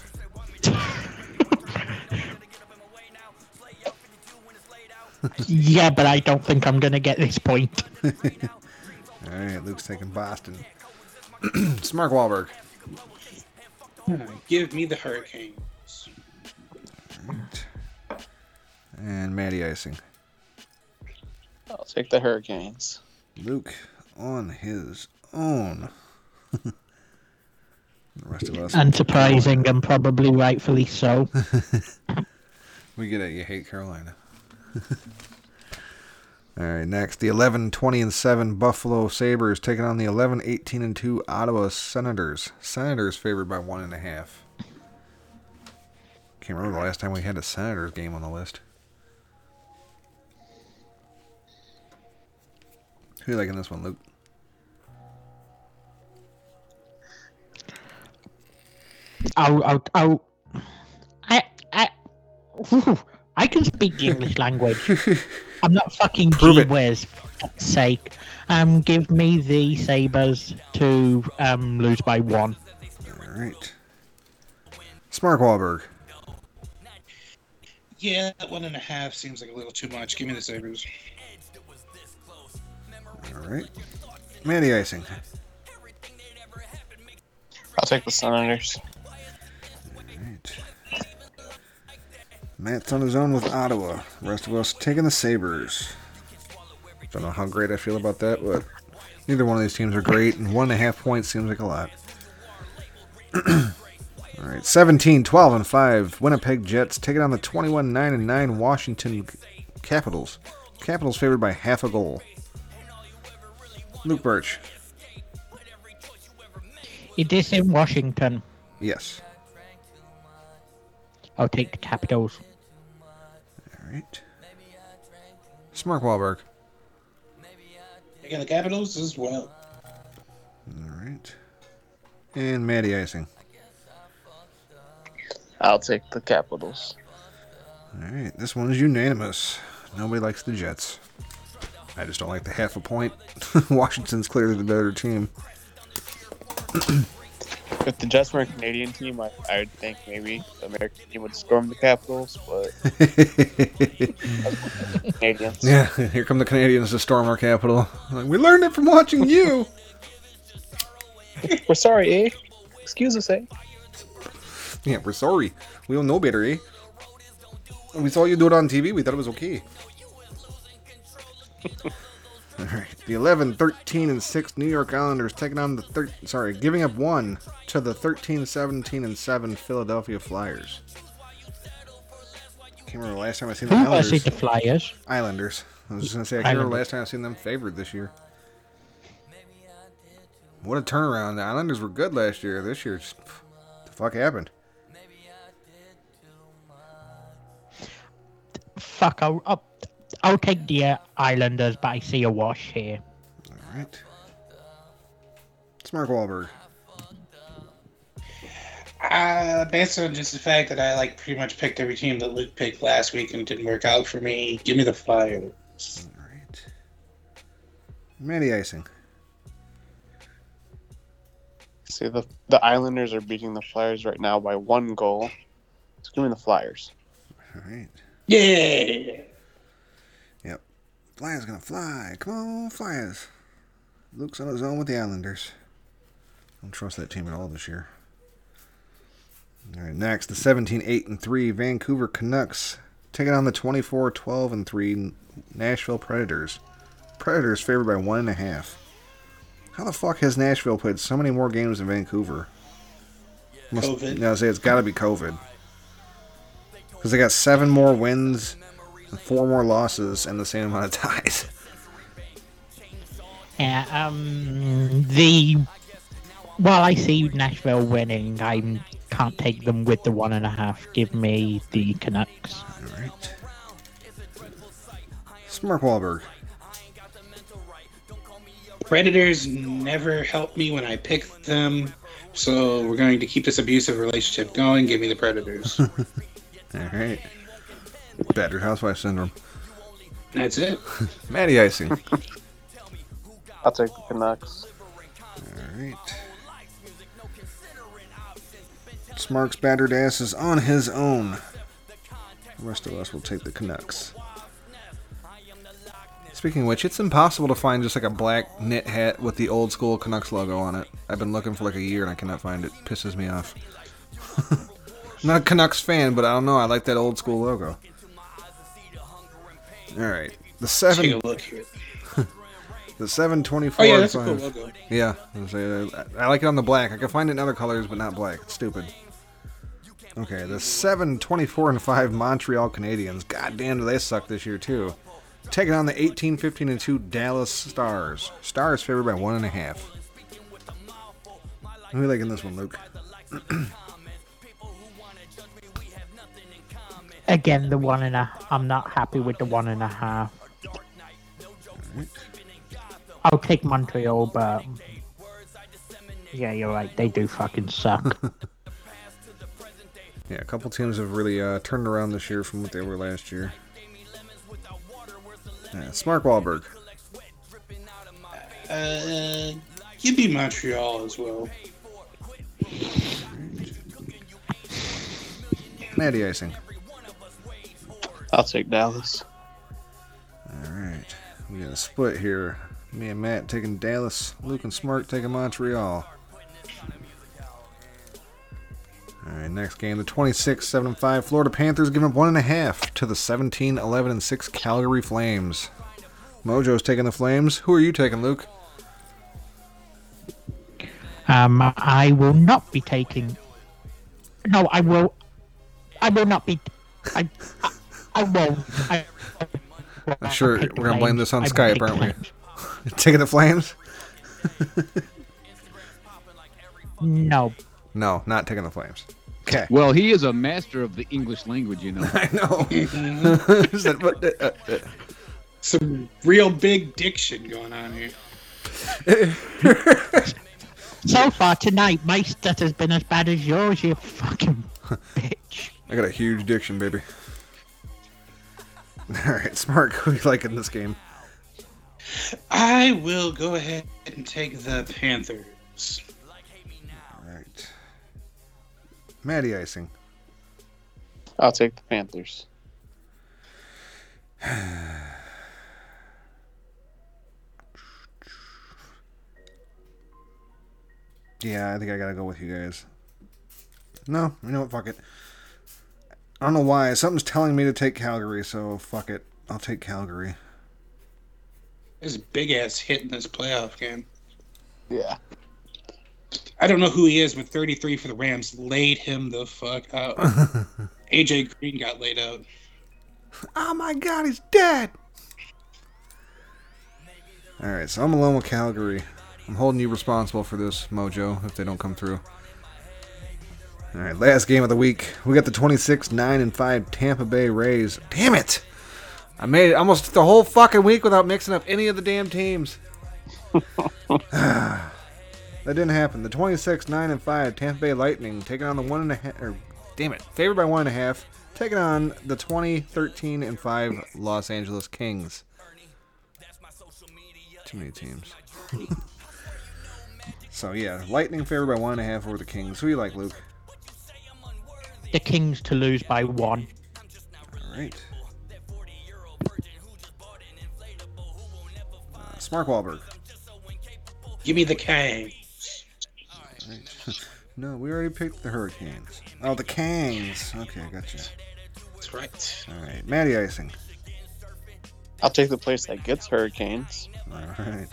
yeah, but I don't think I'm gonna get this point. Alright, Luke's taking Boston. it's Mark Wahlberg. Give me the Hurricanes. And Matty Icing. I'll take the Hurricanes. Luke on his own. the rest of us. Unsurprising and probably rightfully so. We get it. You hate Carolina. All right, next the 11 20 and 7 Buffalo Sabres taking on the 11 18 and 2 Ottawa Senators. Senators favored by one and a half. Can't remember the last time we had a Senators game on the list. Who you liking this one, Luke? I'll, I, I, I can speak the English language. I'm not fucking Prove G it. Whiz. sake, um, give me the Sabres to um lose by one. All right. Smark Wahlberg. Yeah, that one and a half seems like a little too much. Give me the Sabres. All right. Matty Icing. I'll take the Senators. Right. Matt's on his own with Ottawa. The rest of us taking the Sabres. Don't know how great I feel about that, but neither one of these teams are great, and one and a half points seems like a lot. All right, 17, 12, and 5. Winnipeg Jets taking on the 21, 9, and 9 Washington Capitals. Capitals favored by half a goal. Luke Birch. It is in Washington. Yes. I'll take the Capitals. All right. Mark Wahlberg. Taking the Capitals as well. All right. And Matty Icing. I'll take the Capitals. All right. This one is unanimous. Nobody likes the Jets. I just don't like the half a point. Washington's clearly the better team. If the Jets were a Canadian team, I, I would think maybe the American team would storm the Capitals, but Canadians. Yeah, here come the Canadians to storm our capital. Like, we learned it from watching you. We're sorry, eh? Excuse us, eh? Yeah, we're sorry. We don't know better, eh? We saw you do it on TV. We thought it was okay. All right. The 11, 13, and 6 New York Islanders taking on the thir- sorry, giving up one to the 13, 17, and 7 Philadelphia Flyers. Can't remember the last time I seen the Who Islanders. it, the Flyers? Islanders. I was just gonna say I can't remember the last time I seen them favored this year. What a turnaround! The Islanders were good last year. This year, just, the fuck happened? Fuck, I'll, I'll, I'll take the uh, Islanders, but I see a wash here. All right. It's Mark Wahlberg. Uh, based on just the fact that I like pretty much picked every team that Luke picked last week and didn't work out for me, give me the Flyers. All right. Matty Icing. See, the the Islanders are beating the Flyers right now by one goal. So give me the Flyers. All right. Yeah. Flyers gonna fly. Come on, Flyers. Luke's on his own with the Islanders. Don't trust that team at all this year. All right, next, the 17 8 and 3 Vancouver Canucks taking on the 24 12 and 3 Nashville Predators. Predators favored by one and a half. How the fuck has Nashville played so many more games than Vancouver? Must, COVID. Yeah, I say it's got to be COVID. Because they got seven more wins four more losses and the same amount of ties. Yeah, um, the while I see Nashville winning, I can't take them with the one and a half. Give me the Canucks. All right. Smark Wahlberg. Predators never help me when I pick them, so we're going to keep this abusive relationship going. Give me the Predators. All right. Battered Housewife Syndrome. That's it. Matty Icing. I'll take the Canucks. All right. Smark's battered ass is on his own. The rest of us will take the Canucks. Speaking of which, it's impossible to find just like a black knit hat with the old school Canucks logo on it. I've been looking for like a year and I cannot find it. Pisses me off. I'm not a Canucks fan, but I don't know. I like that old school logo. All right, the seven. Take a look here. The 724. Oh yeah, that's a cool logo. Yeah, I was gonna I I like it on the black. I can find it in other colors, but not black. It's stupid. Okay, the 7, 24, and 5 Montreal Canadiens. God damn, do they suck this year, too. Taking on the 18, 15, and 2 Dallas Stars. Stars favored by 1.5. Who are you liking this one, Luke? Again, the one and a. I'm not happy with the one and a half. I'll take Montreal, but yeah, you're right. They do fucking suck. Yeah, a couple teams have really uh, turned around this year from what they were last year. Yeah, Smark Wahlberg. Uh, give me Montreal as well. Matty icing. I'll take Dallas. All right, we got a split here. Me and Matt taking Dallas. Luke and Smark taking Montreal. All right, next game, the 26 7 5 Florida Panthers giving up one and a half to the 17 11 and 6 Calgary Flames. Mojo's taking the Flames. Who are you taking, Luke? Um, I will not be taking. No, I will. I will not be. I. I, I won't. I, I'm sure take we're gonna blame this on I Skype, aren't we? Taking the Flames? No. No, not taking the Flames. Okay. Well, he is a master of the English language, you know. I know. Is that what- uh, uh, Some real big diction going on here. So far tonight, my stutter's been as bad as yours, you fucking bitch. I got a huge diction, baby. All right, Smark. Who do you like in this game? I will go ahead and take the Panthers. All right. Matty icing. I'll take the Panthers. Yeah, I think I gotta go with you guys. No, you know what? Fuck it. I don't know why. Something's telling me to take Calgary, so fuck it. I'll take Calgary. There's a big ass hit in this playoff game. Yeah. I don't know who he is, but 33 for the Rams laid him the fuck out. AJ Green got laid out. Oh my god, he's dead! Alright, so I'm alone with Calgary. I'm holding you responsible for this, Mojo, if they don't come through. Alright, last game of the week. We got the 26 9 and 5 Tampa Bay Rays. Damn it! I made it almost the whole fucking week without mixing up any of the damn teams. that didn't happen. The 26 9 and 5 Tampa Bay Lightning taking on the one and a half. Or, damn it, favored by one and a half. Taking on the 20 13 and 5 Los Angeles Kings. Too many teams. so yeah, Lightning favored by one and a half over the Kings. Who you like, Luke? The Kings to lose by one. All right. Uh, Smark Wahlberg. Give me the Kang. No, we already picked the Hurricanes. Oh, the Kangs. Okay, I gotcha. That's right. All right, Matty icing. I'll take the place that gets Hurricanes. All right.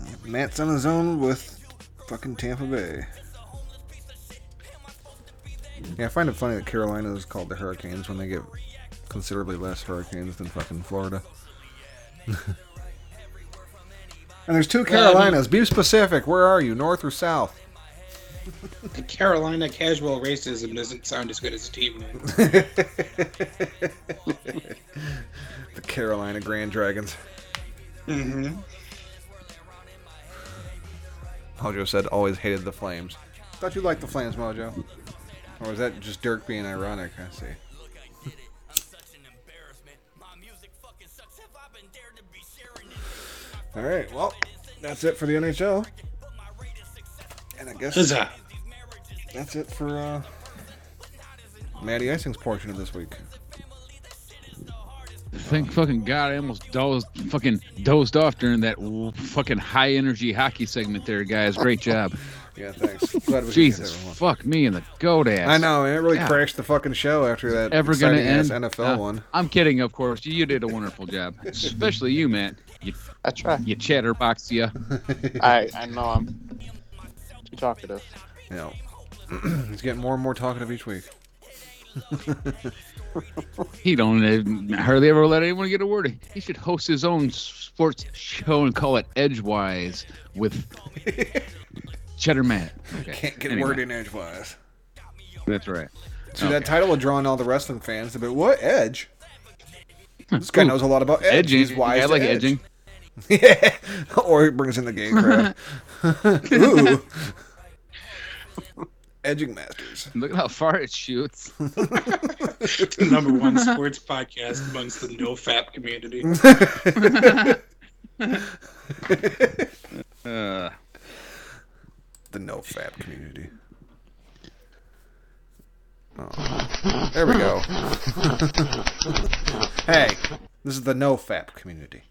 Uh, Matt's on his own with fucking Tampa Bay. Yeah, I find it funny that Carolina is called the Hurricanes when they get considerably less hurricanes than fucking Florida. and there's two Well, I mean- Carolinas. Be specific. Where are you, north or south? The Carolina casual racism doesn't sound as good as a team name. the Carolina Grand Dragons. mm-hmm. Mojo said always hated the Flames. Thought you liked the Flames, Mojo. Or was that just Dirk being ironic? I see. All right, well, that's it for the NHL. And I guess Huzzah. that's it for uh, Matty Icing's portion of this week. Thank fucking God, I almost dozed, fucking dozed off during that fucking high energy hockey segment there, guys. Great job. Yeah, thanks. Glad we Jesus, get fuck me in the goat ass. I know, man. It really Yeah. crashed the fucking show after that Ever gonna end? NFL Uh, one. I'm kidding, of course. You did a wonderful job, especially you, Matt. You, I try. you chatterbox, you. I I know I'm too talkative. You know, he's getting more and more talkative each week. He don't uh, hardly ever let anyone get a word. in. He should host his own sports show and call it Edgewise with Cheddar Matt. Okay. Can't get anyway, word in edgewise. That's right. See, that title would draw in all the wrestling fans. They'd be, what? Edge? This guy Ooh, knows a lot about edge. Edging. He's wise Yeah, I like edge. edging. yeah. Or he brings in the gay crowd. Ooh. Edging masters. Look at how far it shoots. the number one sports podcast amongst the no fap community. Uh, the no fap community. Oh, there we go. hey, this is the no fap community.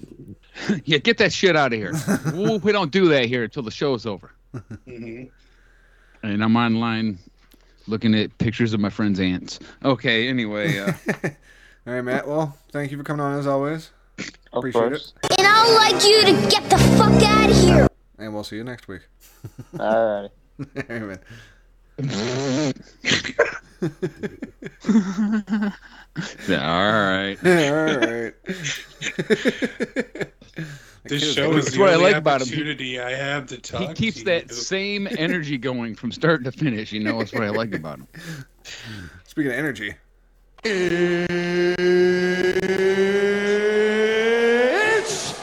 yeah, get that shit out of here. Ooh, we don't do that here until the show's over. Mhm. And I'm online looking at pictures of my friend's aunts. Okay, anyway. Uh, All right, Matt. Well, thank you for coming on as always. Of Appreciate course. it. And I'd like you to get the fuck out of here. And we'll see you next week. All right. Amen. all right. All right. This show is the what I only like about him. opportunity I have to talk. He keeps to that you. same energy going from start to finish. You know, that's what I like about him. Speaking of energy, It's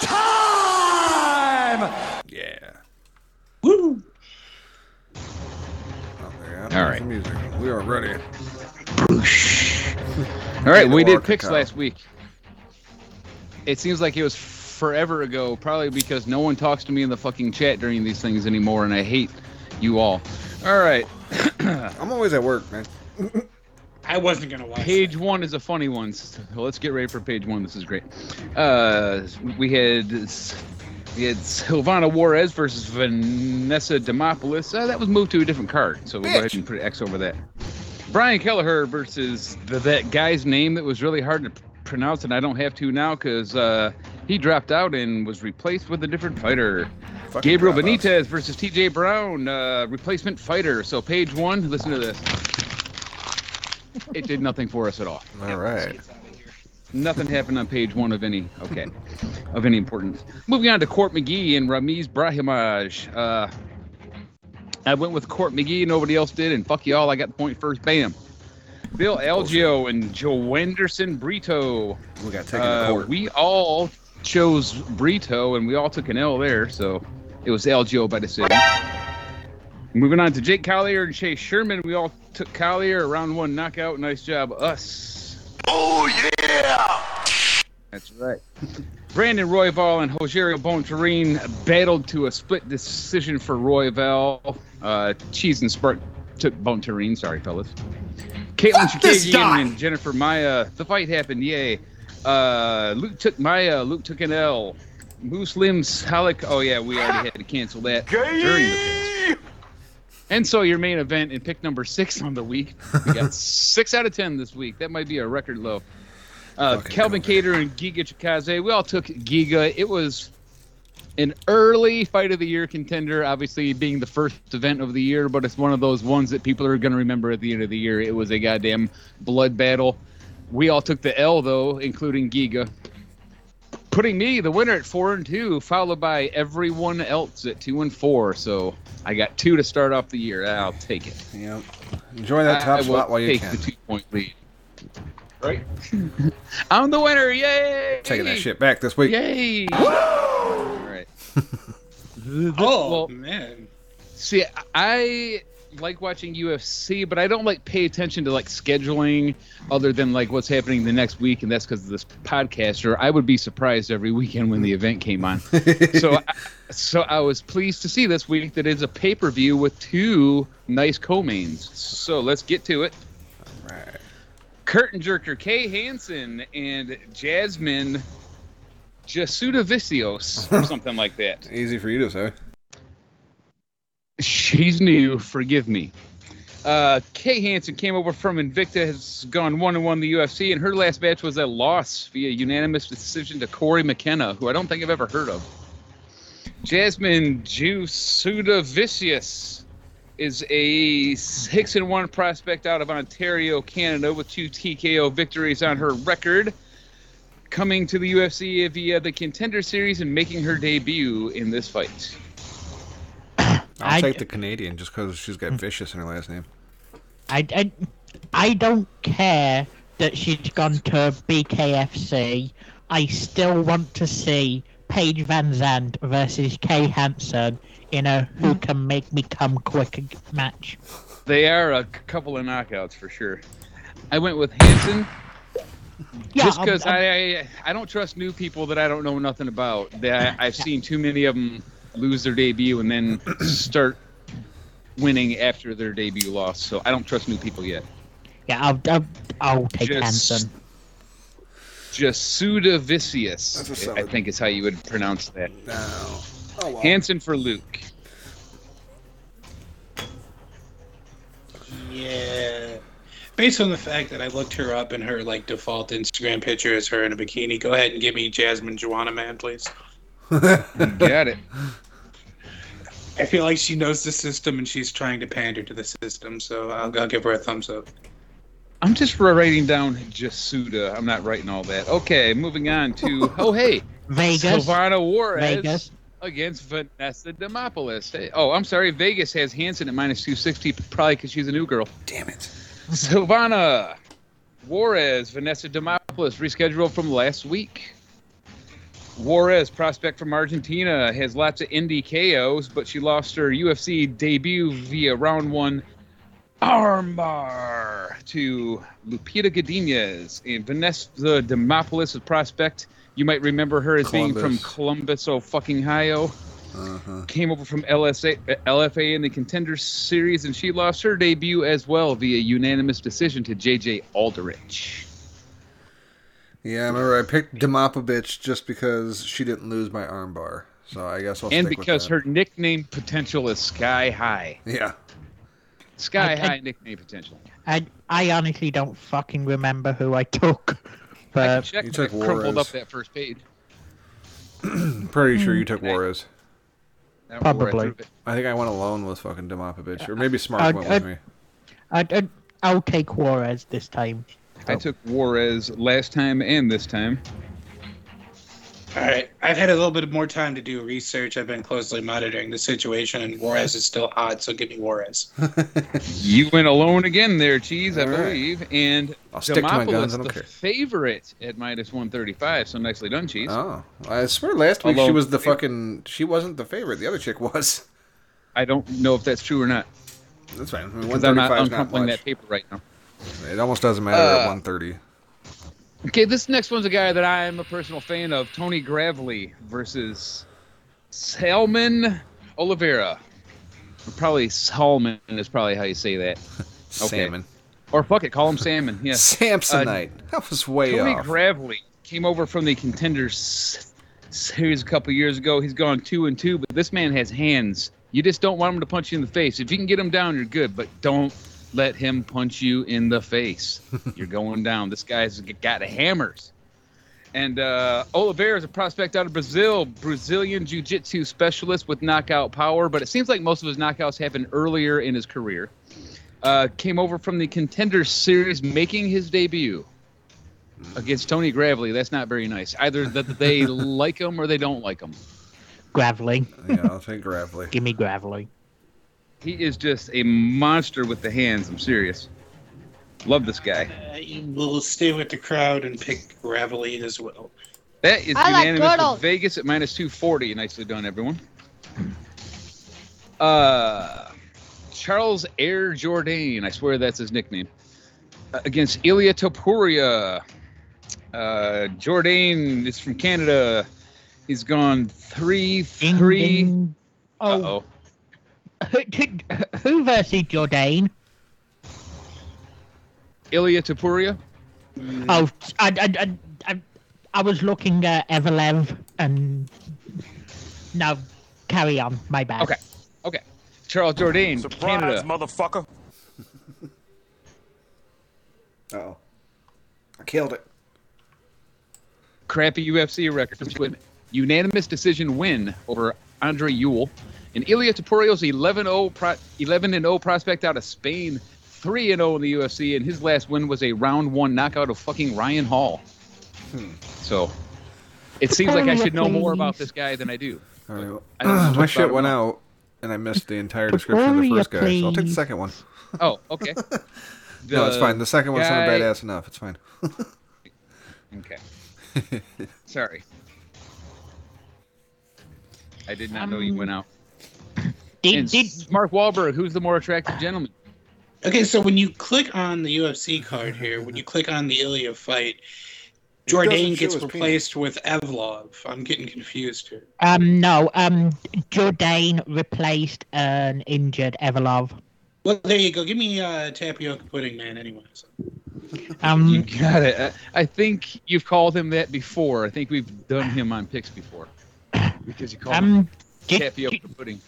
time! yeah. Woo! Oh, there, All there's right. the music. We are ready. All right, we did Orca picks last week. It seems like it was forever ago, probably because no one talks to me in the fucking chat during these things anymore, and I hate you all. All right, I'm always at work, man. I wasn't gonna watch. page one is a funny one. So let's get ready for page one. This is great. Uh, we had had Silvana Juarez versus Vanessa Demopoulos. Uh, that was moved to a different card, so we'll go ahead and put an X over that. Brian Kelleher versus the, that guy's name that was really hard to pronounce, and I don't have to now because uh, he dropped out and was replaced with a different fighter. Fucking Gabriel. Benitez versus TJ Brown, uh, replacement fighter. So page one, listen to this. It did nothing for us at all. All right. Nothing happened on page one of any okay, of any importance. Moving on to Court McGee and Ramiz Brahimaj. Uh, I went with Court McGee. And nobody else did, and fuck y'all. I got the point first. Bam. Bill Algeo and Joanderson Brito. We got taken Uh, to court. we all chose Brito, and we all took an L there, so it was Algeo by decision. Moving on to Jake Collier and Chase Sherman. We all took Collier, round one knockout. Nice job, us. Oh, yeah! That's right. Brandon Royval and Rogerio Bontorin battled to a split decision for Royval. Uh, Cheese and Smark took Bontorin. Sorry, fellas. Katlyn this. Chookagian and Jennifer Maia. The fight happened. Yay. Uh, Luke took Maia. Luke took an L. Muslim Halleck. Oh, yeah, we already had to cancel that during the picks. And so your main event in pick number six on the week. We got six out of ten this week. That might be a record low. Uh, Calvin Kattar and Giga Chikadze. We all took Giga. It was an early fight of the year contender, obviously being the first event of the year, but it's one of those ones that people are going to remember at the end of the year. It was a goddamn blood battle. We all took the L though, including Giga, putting me the winner at four and two, followed by everyone else at two and four. So I got two to start off the year. I'll take it. Yep. Enjoy that top I will spot while you take can. the two point lead. Right? I'm the winner! Yay! Taking that shit back this week. Yay! All right. Oh Well, man, See, I like watching UFC, but I don't like pay attention to like scheduling other than like what's happening the next week, and that's because of this podcaster. I would be surprised every weekend when the hmm. event came on. so, I, so I was pleased to see this week that it's a pay per view with two nice co-mains. So let's get to it. Right. Curtain jerker Kay Hansen and Jasmine Jasudavicius, or something like that. Easy for you to say. She's new. Forgive me. Uh, Kay Hansen came over from Invicta, has gone one and one the UFC, and her last match was a loss via unanimous decision to Cory McKenna, who I don't think I've ever heard of. Jasmine Jasudavicius is a six and one prospect out of Ontario, Canada, with two TKO victories on her record. Coming to the UFC via the Contender Series and making her debut in this fight. I'll I- take the Canadian just because she's got mm. vicious in her last name. I, I, I don't care that she's gone to BKFC. I still want to see Paige VanZant versus Kay Hansen in a who mm. can make me come quick match. They are a couple of knockouts for sure. I went with Hansen. Yeah, Just um, because I'm- um I, I I don't trust new people that I don't know nothing about. That I've seen too many of them lose their debut and then start winning after their debut loss. So I don't trust new people yet. Yeah, I'll, I'll, I'll take Just- Hansen. Jasuda Vicious, That's a I solid- think is how you would pronounce that. No. Oh, well. Hansen for Luke. Yeah. Based on the fact that I looked her up and her like default Instagram picture is her in a bikini, go ahead and give me Jasmine Joanna Man, please. Got it. I feel like she knows the system and she's trying to pander to the system, so I'll, I'll give her a thumbs up. I'm just writing down Jasuda. I'm not writing all that. Okay, moving on to oh hey, Vegas. Silvana Juarez Vegas. against Vanessa Demopoulos. Hey, oh, I'm sorry. Vegas has Hansen at minus 260, probably because she's a new girl. Damn it. Silvana Juarez, Vanessa Demopoulos, rescheduled from last week. Juarez, prospect from Argentina, has lots of indie KOs, but she lost her UFC debut via round one armbar to Lupita Godinez. And Vanessa Demopoulos, a prospect, you might remember her as being from Columbus, oh fucking Ohio. Uh-huh. Came over from LSA, LFA in the Contenders Series, and she lost her debut as well via unanimous decision to JJ Aldrich. Yeah, I remember I picked Demopovich just because she didn't lose my armbar. So I guess I'll and stick because with her nickname potential is sky high. Yeah. Sky I- I- high nickname potential. I, I honestly don't fucking remember who I took. I can But check you when took I crumpled Juarez. up that first page. I'm pretty sure you hmm. took Okay. Juarez. That was where I Probably. I think I went alone with fucking Demopovich. Or maybe Smark I- went I- with me. I, I, I'll take Juarez this time. I oh. took Juarez last time and this time. All right, I've had a little bit more time to do research. I've been closely monitoring the situation, and Juarez is still hot, so give me Juarez. You went alone again there, Cheese, I All right. believe. And I'll stick to my guns, I don't the care. favorite at minus 135. So nicely done, Cheese. Oh, I swear last week she was the fucking. She wasn't the favorite. The other chick was. I don't know if that's true or not. That's fine. I mean, Because I'm not 135 not uncrumpling that paper right now. It almost doesn't matter at Uh, 130. Okay, this next one's a guy that I am a personal fan of, Tony Gravely versus Salmon Oliveira. Probably Salmon is probably how you say that. Okay. Salmon. Or fuck it, call him Salmon. Yeah. Samsonite. that was way Tony off. Tony Gravely came over from the Contenders series a couple years ago. He's gone two and two, but this man has hands. You just don't want him to punch you in the face. If you can get him down, you're good, but don't let him punch you in the face. you're going down. This guy's got hammers. And uh, Oliveira is a prospect out of Brazil, Brazilian Jiu Jitsu specialist with knockout power, but it seems like most of his knockouts happened earlier in his career. Uh, came over from the Contenders Series, making his debut against Tony Gravely. That's not very nice. Either that they like him or they don't like him. Gravely. yeah, I'll take Gravely. Give me Gravely. He is just a monster with the hands. I'm serious. Love this guy. I will stay with the crowd and pick Gravely as well. That is I like unanimous turtles. with Vegas at minus 240. Nicely done, everyone. Uh, Charles Air Jordan. I swear that's his nickname. Uh, against Ilya Topuria. Uh, Jourdain is from Canada. He's gone three, Ding, three. ding. Uh-oh. Who, who versus Jordan? Ilya Topuria. Oh, I, I, I, I, I was looking at Evloev and. No, carry on. My bad. Okay. Okay. Charles Jourdain, Surprise, Canada. motherfucker. Oh. I killed it. crappy UFC record with unanimous decision win over Andre Ewell. And Ilya Topuria's 11-0 pro- 11 and 0 prospect out of Spain, 3 and 0 in the UFC, and his last win was a round one knockout of fucking Ryan Hall. Hmm. So it seems like I should know more about this guy than I do. All right, well, I don't know much my shit went out, and I missed the entire description of the first guy. So I'll take the second one. Oh, okay. no, it's fine. The second one's not guy- badass enough. It's fine. Okay. Sorry. I did not know you went out. Did, And did, Mark Wahlberg, who's the more attractive gentleman? Okay, so when you click on the UFC card here, when you click on the Ilya fight, doesn't Jourdain show gets his penis. replaced with Evloev. I'm getting confused here. Um, no, um, Jourdain replaced an injured Evloev. Well, there you go. Give me uh, tapioca pudding, man. Anyways, You Um, got it. I, I think you've called him that before. I think we've done him on picks before. Because you called him um, ju- tapioca ju- pudding.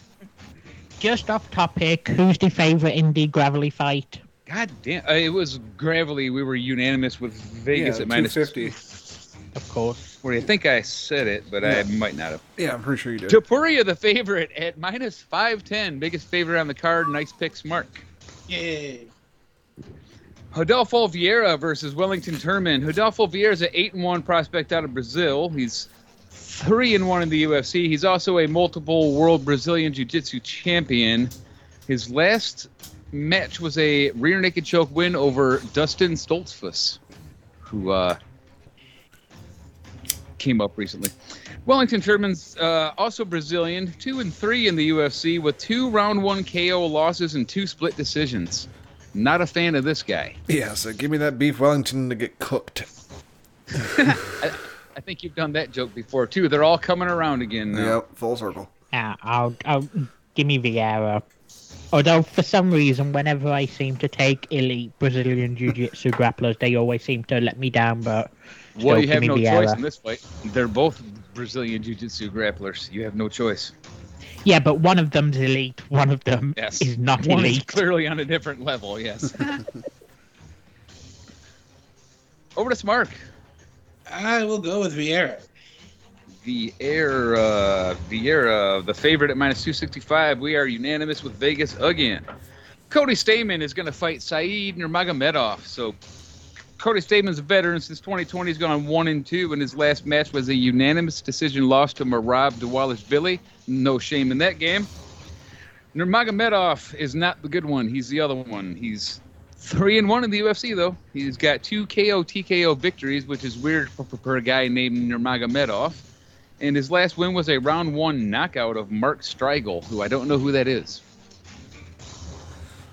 Just off topic, who's the favorite indie Gravely fight? God damn. Uh, it was Gravely. We were unanimous with Vegas Yeah, at minus fifty. Of course. Where I think I said it, but I might not have. Yeah, I'm pretty sure you did. Topuria, the favorite, at minus 510. Biggest favorite on the card. Nice picks, Mark. yay! Rodolfo Vieira versus Wellington Turman. Rodolfo Vieira is an 8 and 1 prospect out of Brazil. He's 3 and 1 in the UFC. He's also a multiple world Brazilian Jiu Jitsu champion. His last match was a rear naked choke win over Dustin Stoltzfus, who uh, came up recently. Wellington Sherman's uh, also Brazilian, 2 and 3 in the UFC with two round 1 KO losses and two split decisions. Not a fan of this guy. Yeah, so give me that beef Wellington to get cooked. I think you've done that joke before too. They're all coming around again now. Yep, full circle. Yeah, I'll, I'll give me Vieira. Although for some reason, whenever I seem to take elite Brazilian Jiu-Jitsu grapplers, they always seem to let me down. But Well, you give have me no Vieira. choice in this fight. They're both Brazilian Jiu-Jitsu grapplers. You have no choice. Yeah, but one of them's elite. One of them Yes, is not One is elite. clearly on a different level. Yes. Over to Smark. I will go with Vieira. Vieira, Vieira, the favorite at minus 265. We are unanimous with Vegas again. Cody Stamann is going to fight Saeed Nurmagomedov. So Cody Stamann's a veteran since 2020. He's gone one and two, and his last match was a unanimous decision loss to Merab Dvalishvili. No shame in that game. Nurmagomedov is not the good one. He's the other one. He's three and one in the UFC though. He's got two KO TKO victories, which is weird for, for a guy named Nurmagomedov. And his last win was a round one knockout of Mark Striegel, who I don't know who that is.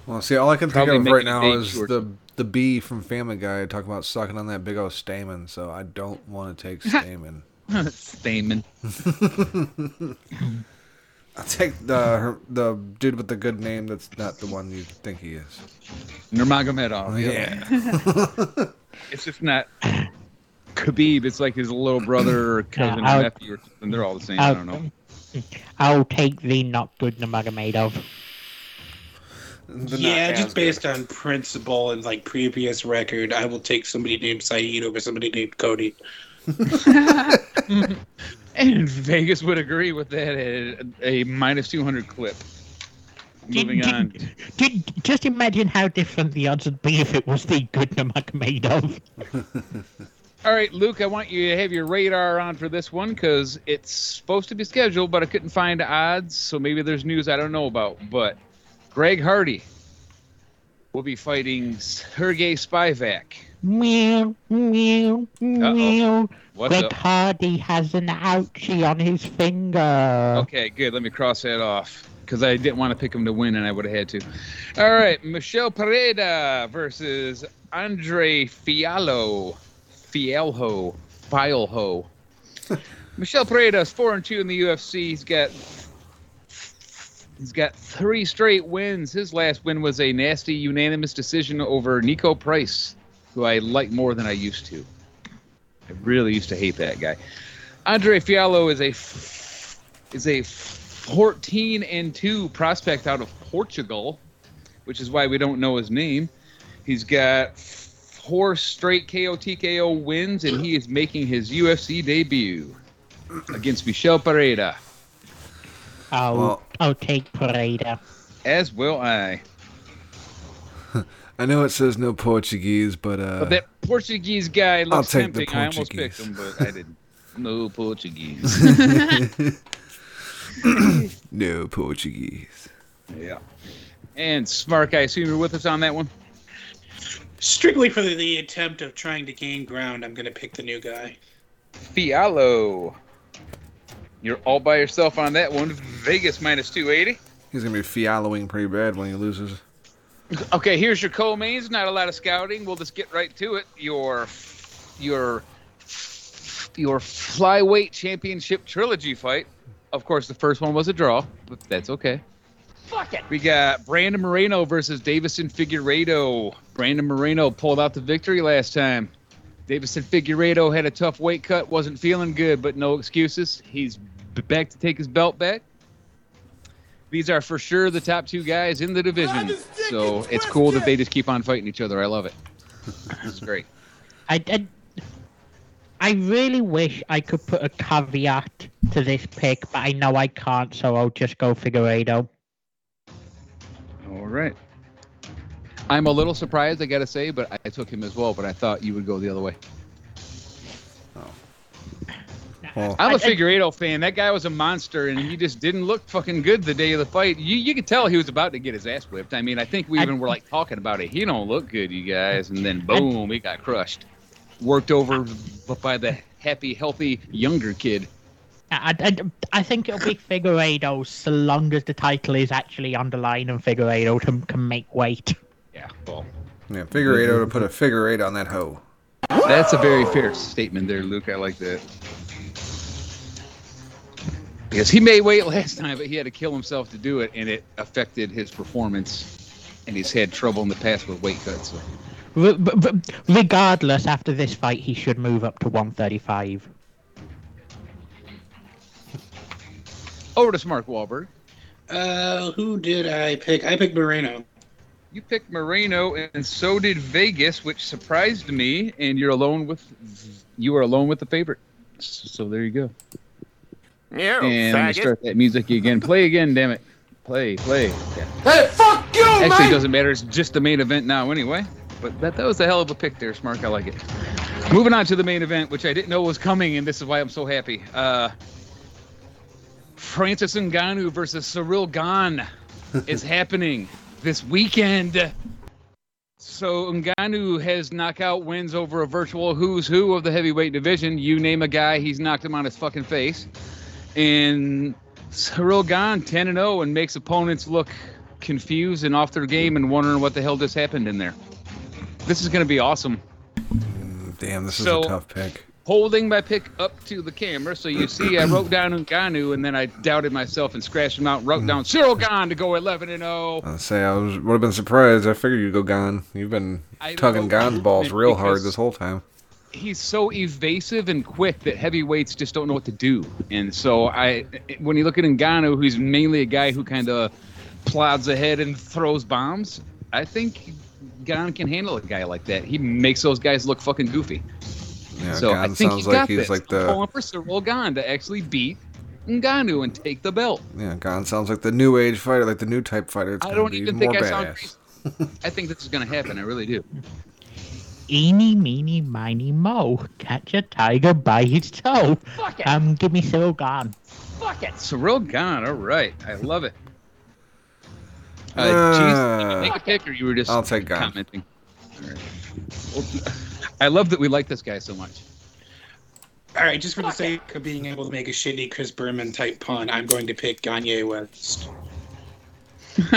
Well, see, all I can Probably think of right now is short. the the bee from Family Guy talking about sucking on that big old stamen. So I don't want to take stamen. Stamen. I'll take the her, the dude with the good name. That's not the one you think he is. Nurmagomedov. Yeah. it's just not Khabib. It's like his little brother or cousin I'll- or nephew or something. They're all the same. I I'll, don't know. I'll take the not good Nurmagomedov. The yeah, just based on principle and like previous record, I will take somebody named Saeed over somebody named Cody. And Vegas would agree with that at a minus 200 clip. Moving Did- on. Did, just imagine how different the odds would be if it was the good Nurmagomedov. All right, Luke, I want you to have your radar on for this one because it's supposed to be scheduled, but I couldn't find odds, so maybe there's news I don't know about. But Greg Hardy will be fighting Sergey Spivac. Meow, meow, meow. What's Greg up? Hardy has an ouchie on his finger. Okay, good. Let me cross that off because I didn't want to pick him to win, and I would have had to. All right, Michel Pereira versus Andre Fiallo, Fialho, Fialho. Michel Pereira is four and two in the UFC. He's got he's got three straight wins. His last win was a nasty unanimous decision over Niko Price, who I like more than I used to. I really used to hate that guy. Andre Fiallo is a f- is a 14 and 2 prospect out of Portugal, which is why we don't know his name. He's got four straight KO TKO wins, and he is making his UFC debut against Michel Pereira. I'll, Well- I'll take Pereira. As will I. I know it says no Portuguese, but uh, But that Portuguese guy looks take the tempting. I almost picked him, but I didn't. No Portuguese. no Portuguese. yeah. And Smark, I assume you're with us on that one. Strictly for the, the attempt of trying to gain ground, I'm going to pick the new guy. Fialo. You're all by yourself on that one. Vegas minus 280. He's gonna be fialoing pretty bad when he loses. Okay, here's your co-mains. Not a lot of scouting. We'll just get right to it. Your your your flyweight championship trilogy fight. Of course, the first one was a draw, but that's okay. Fuck it. We got Brandon Moreno versus Deiveson Figueiredo. Brandon Moreno pulled out the victory last time. Deiveson Figueiredo had a tough weight cut, wasn't feeling good, but no excuses. He's back to take his belt back. These are for sure the top two guys in the division. So it's cool that they just keep on fighting each other. I love it. It's great. I, I, I really wish I could put a caveat to this pick, but I know I can't, so I'll just go Figueiredo. All right. I'm a little surprised, I gotta say, but I took him as well. But I thought you would go the other way. Well, I'm I- a I- Figueiredo fan. That guy was a monster, and he just didn't look fucking good the day of the fight. You you could tell he was about to get his ass whipped. I mean, I think we I- even were like talking about it. He don't look good, you guys, and then boom, he got crushed. Worked over by the happy, healthy younger kid. I, I, I think it'll be Figueiredo so long as the title is actually on the line and Figueiredo can, can make weight. Yeah, well, yeah, Figueiredo to put a figure eight on that hoe. that's a very fair statement there, Luke. I like that. Because he made weight last time, but he had to kill himself to do it, and it affected his performance. And he's had trouble in the past with weight cuts. So. Re- b- b- regardless, after this fight, he should move up to 135. Over to Mark Wahlberg. Uh, who did I pick? I picked Moreno. You picked Moreno, and so did Vegas, which surprised me. And you're alone with you are alone with the favorite. So there you go. You and let me start that music again. Play again, damn it. Play, play. Yeah. Hey, fuck you, Actually, man! it doesn't matter. It's just the main event now, anyway. But that, that was a hell of a pick there, Smark. I like it. Moving on to the main event, which I didn't know was coming, and this is why I'm so happy. Uh, Francis Ngannou versus Ciryl Gane is happening this weekend. So Ngannou has knockout wins over a virtual who's who of the heavyweight division. You name a guy, he's knocked him on his fucking face. And Ciryl Gane 10 and 0 and makes opponents look confused and off their game and wondering what the hell just happened in there. This is going to be awesome. Mm, damn, this is a tough pick. Holding my pick up to the camera, so you see, I wrote down Ngannou and then I doubted myself and scratched him out and wrote mm. down Ciryl Gane to go 11 and oh. 0. I say I was would have been surprised. I figured you'd go Gone. You've been I tugging. Gone's balls real hard this whole time. He's so evasive and quick that heavyweights just don't know what to do. And so I, when you look at Ngannou, who's mainly a guy who kind of plods ahead and throws bombs, I think Gane can handle a guy like that. He makes those guys look fucking goofy. Yeah, so I think sounds he like he's this. like I'm the calling for Ciryl Gane to actually beat Ngannou and take the belt. yeah. Gone sounds like the new age fighter, like the new type fighter. It's I don't even think I sound badass. crazy. I think this is going to happen. I really do. Eeny, meeny, miny, mo. Catch a tiger by his toe. Fuck it. Um, give me Ciryl Gane. Fuck it. Ciryl Gane, all right. I love it. Uh, Uh, Cheese, did you make a pick, or you were just I'll take Gane. commenting? All right. Well, I love that we like this guy so much. All right, just for the sake of being able to make a shitty Chris Berman type pun, I'm going to pick Gagne West.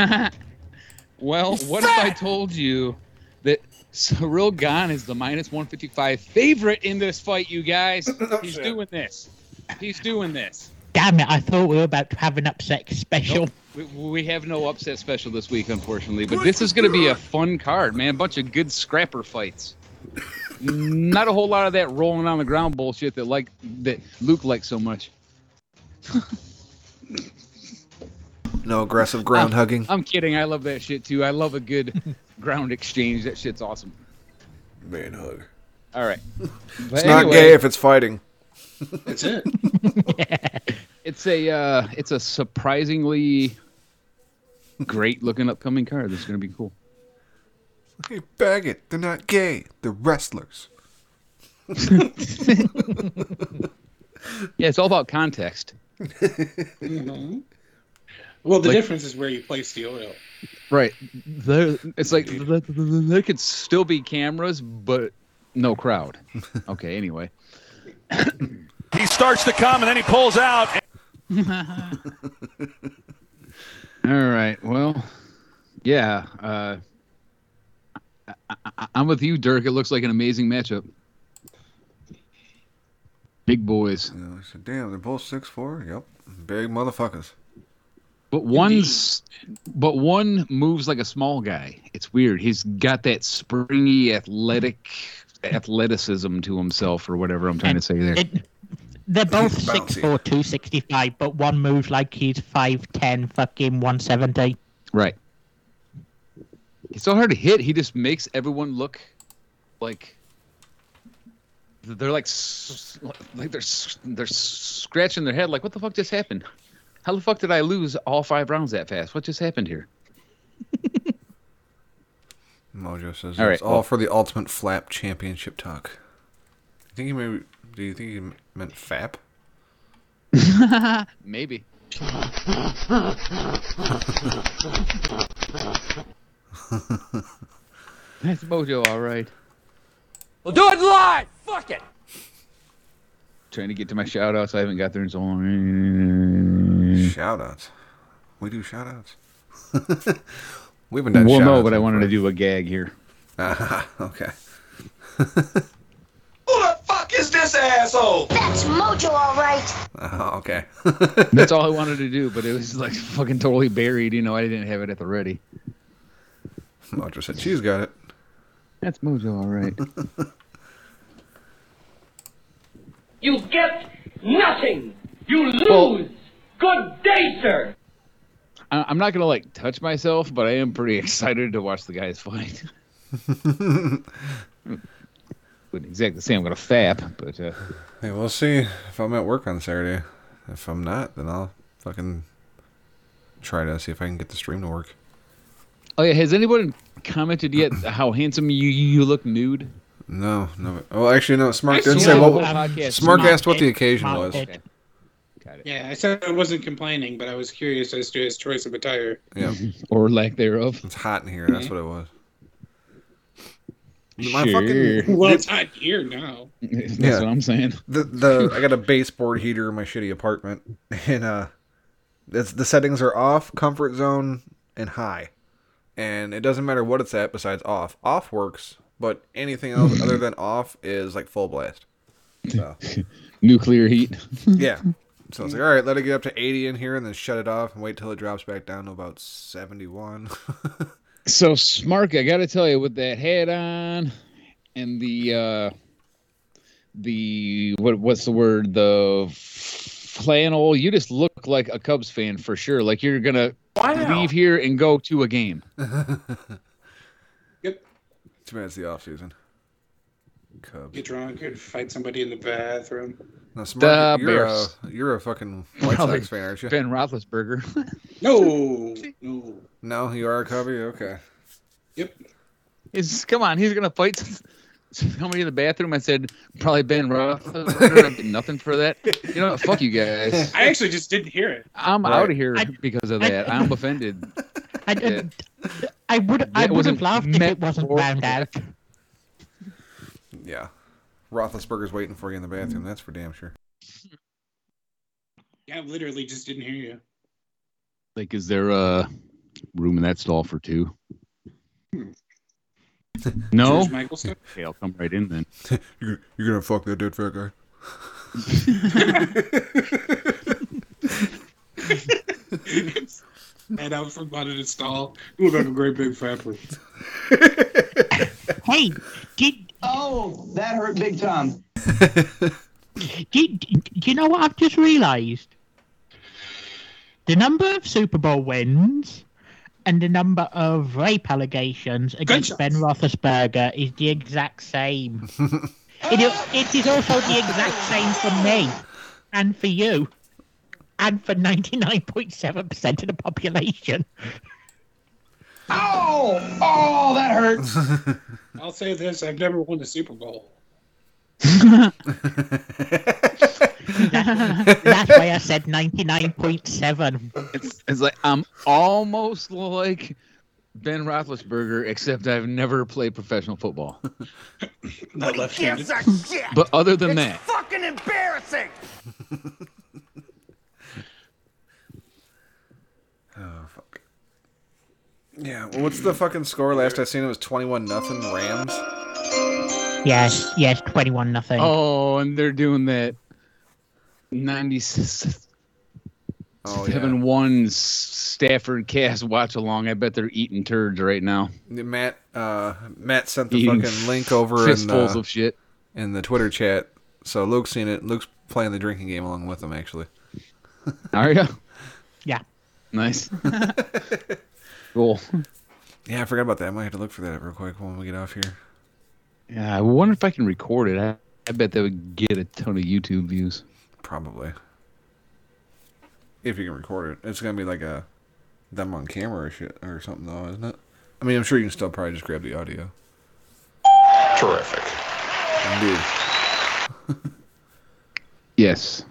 well, what if I told you that Ciryl Gane is the minus 155 favorite in this fight, you guys? He's doing this. He's doing this. Damn it, I thought we were about to have an upset special. We, we have no upset special this week, unfortunately, but this is going to be a fun card, man. A bunch of good scrapper fights. Not a whole lot of that rolling on the ground bullshit that like that Luke likes so much. No aggressive ground hugging. I'm kidding. I love that shit too. I love a good ground exchange. That shit's awesome. Man hug. All right. It's But not gay if it's fighting. That's it. yeah. It's a uh, it's a surprisingly great looking upcoming card. This is gonna be cool. Hey, bag it. They're not gay. They're wrestlers. Yeah, it's all about context. Mhm. Well, the Like- difference is where you place the oil. Right. There, it's like th- th- there could still be cameras, but no crowd. Okay. Anyway. He starts to come and then he pulls out. All right. Well, yeah. Uh, I- I'm with you, Dirk. It looks like an amazing matchup. Big boys. You know, I said, damn, they're both six four. Yep, big motherfuckers. But one's but one moves like a small guy. It's weird. He's got that springy athletic athleticism to himself or whatever I'm trying to say there. It, they're both Bouncy. 6'4", 265, but one moves like he's 5'10", fucking 170. Right. It's so hard to hit. He just makes everyone look like they're like like they're they're scratching their head like what the fuck just happened? How the fuck did I lose all five rounds that fast? What just happened here? Mojo says All right, it's all well- for the Ultimate Flap Championship talk. I think he maybe. Do you think he meant FAP? Maybe. That's Mojo, all right. We'll do it live. Fuck it. Trying to get to my shout outs. I haven't got there in so long. Shout outs. We do shout outs. we haven't done Well, shout no, but I in wanted to do a gag here. Ah, okay. Who the fuck is this asshole? That's Mojo, all right. Ah, okay. That's all I wanted to do, but it was like fucking totally buried. You know, I didn't have it at the ready. Mojo said she's got it. That's Mojo, all right. You get nothing. You lose. Well- Good day, sir. I- I'm not gonna like touch myself, but I am pretty excited to watch the guys fight. Wouldn't exactly say I'm gonna fap, but uh, Hey, we'll see if I'm at work on Saturday. If I'm not, then I'll fucking try to see if I can get the stream to work. oh yeah, has anyone commented yet how handsome you you look nude? No, no. Well, actually, no. Smark I didn't say what. Smark Smark asked what the occasion Smark was. Did. Got it. Yeah, I said I wasn't complaining, but I was curious as to his choice of attire. Yeah, Or lack thereof. it's hot in here. That's what it was. My Sure. fucking Well, it's not here now. That's Yeah. what I'm saying. the the I got a baseboard heater in my shitty apartment, and uh, it's, the settings are off, comfort zone, and high, and it doesn't matter what it's at besides off. Off works, but anything else other than off is like full blast. So Nuclear heat. yeah, so it's like all right, let it get up to eighty in here, and then shut it off, and wait till it drops back down to about seventy one. So Smark, I gotta tell you, with that hat on and the uh the what what's the word? The flannel, you just look like a Cubs fan for sure. Like you're gonna leave here and go to a game. Yep. Too bad it's the off season. Cubs. Get drunk and fight somebody in the bathroom. No, Smark, The you're, a, you're a fucking White Probably Sox fan, aren't you? Ben Roethlisberger. No, no. No, you are a Cubby? Okay. Yep. He's come on, he's gonna fight somebody in the bathroom. I said probably Ben Roethlisberger. Nothing for that. You know, fuck you guys. I actually just didn't hear it. I'm Right. out of here I- because of I- that. I'm offended. I, Yeah. I would I would wasn't have laughed if it wasn't for- found out. Yeah. Roethlisberger's waiting for you in the bathroom. That's for damn sure. Yeah, I literally just didn't hear you. Like, is there a room in that stall for two? Hmm. No. George Michael stuff. Okay, I'll come right in then. You're, you're gonna fuck that dead fat guy. Head out from under the stall. You look like a great big fat person. Hey, did Oh, that hurt big time. did, do you know what I've just realised? The number of Super Bowl wins and the number of rape allegations against Ben Roethlisberger is the exact same. it, it is also the exact same for me and for you and for 99.7% of the population. Oh, oh, that hurts. I'll say this: I've never won the Super Bowl. That's why I said 99.7. It's, it's like I'm almost like Ben Roethlisberger, except I've never played professional football. Not left-handed. But other than that, Fucking embarrassing. Oh fuck. Yeah, Yeah. Well, what's the fucking score? Last I seen it was twenty-one nothing Rams. Yes, yes, twenty-one nothing. Oh, and they're doing that 97 Oh yeah. one Stafford cast watch along. I bet they're eating turds right now. Matt uh, Matt sent the Eating fucking link over in fistfuls the, of shit. in the Twitter chat. So Luke's seen it. Luke's playing the drinking game along with him actually. Are you? Yeah. Nice. cool. Yeah, I forgot about that. I might have to look for that real quick when we get off here. Yeah, I wonder if I can record it. I, I bet that would get a ton of YouTube views. Probably. If you can record it. It's gonna be like a them on camera or shit or something though, isn't it? I mean I'm sure you can still probably just grab the audio. Terrific. Indeed. Yes,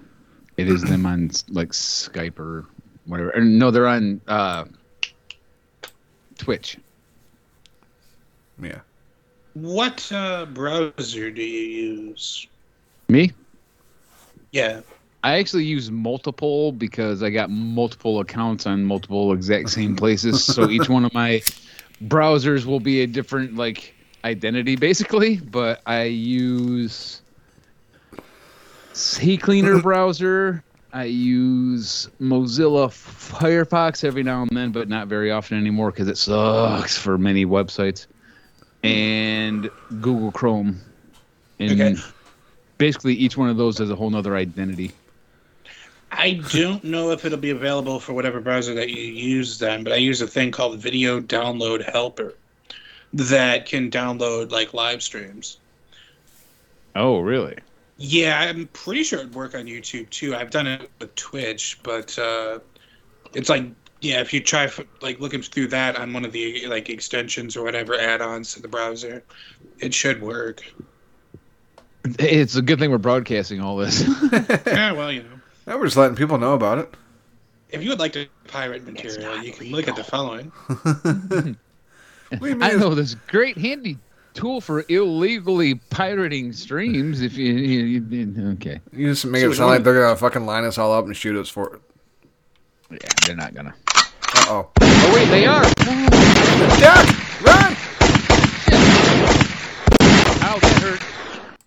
it is them on like Skype or whatever. Or, no, they're on uh, Twitch. Yeah. What uh, browser do you use? Me? Yeah. I actually use multiple because I got multiple accounts on multiple exact same places. so each one of my browsers will be a different like identity basically. But I use CCleaner browser. I use Mozilla Firefox every now and then, but not very often anymore because it sucks for many websites. And Google Chrome. And Okay. basically each one of those has a whole other identity. I don't know if it'll be available for whatever browser that you use then, but I use a thing called Video Download Helper that can download like live streams. Oh, really? Yeah, I'm pretty sure it'd work on YouTube too. I've done it with Twitch, but uh, it's like yeah, if you try f- like looking through that on one of the like extensions or whatever add-ons to the browser, it should work. It's a good thing we're broadcasting all this. yeah, well, you know, Yeah, we're just letting people know about it. if you would like to pirate material, you can look at the following. I know this great handy tool for illegally pirating streams. If you, you, you okay, You just make So it sound like they're gonna fucking line us all up and shoot us for it. yeah, they're not gonna. Uh oh. Oh wait, they are. Duck! Run!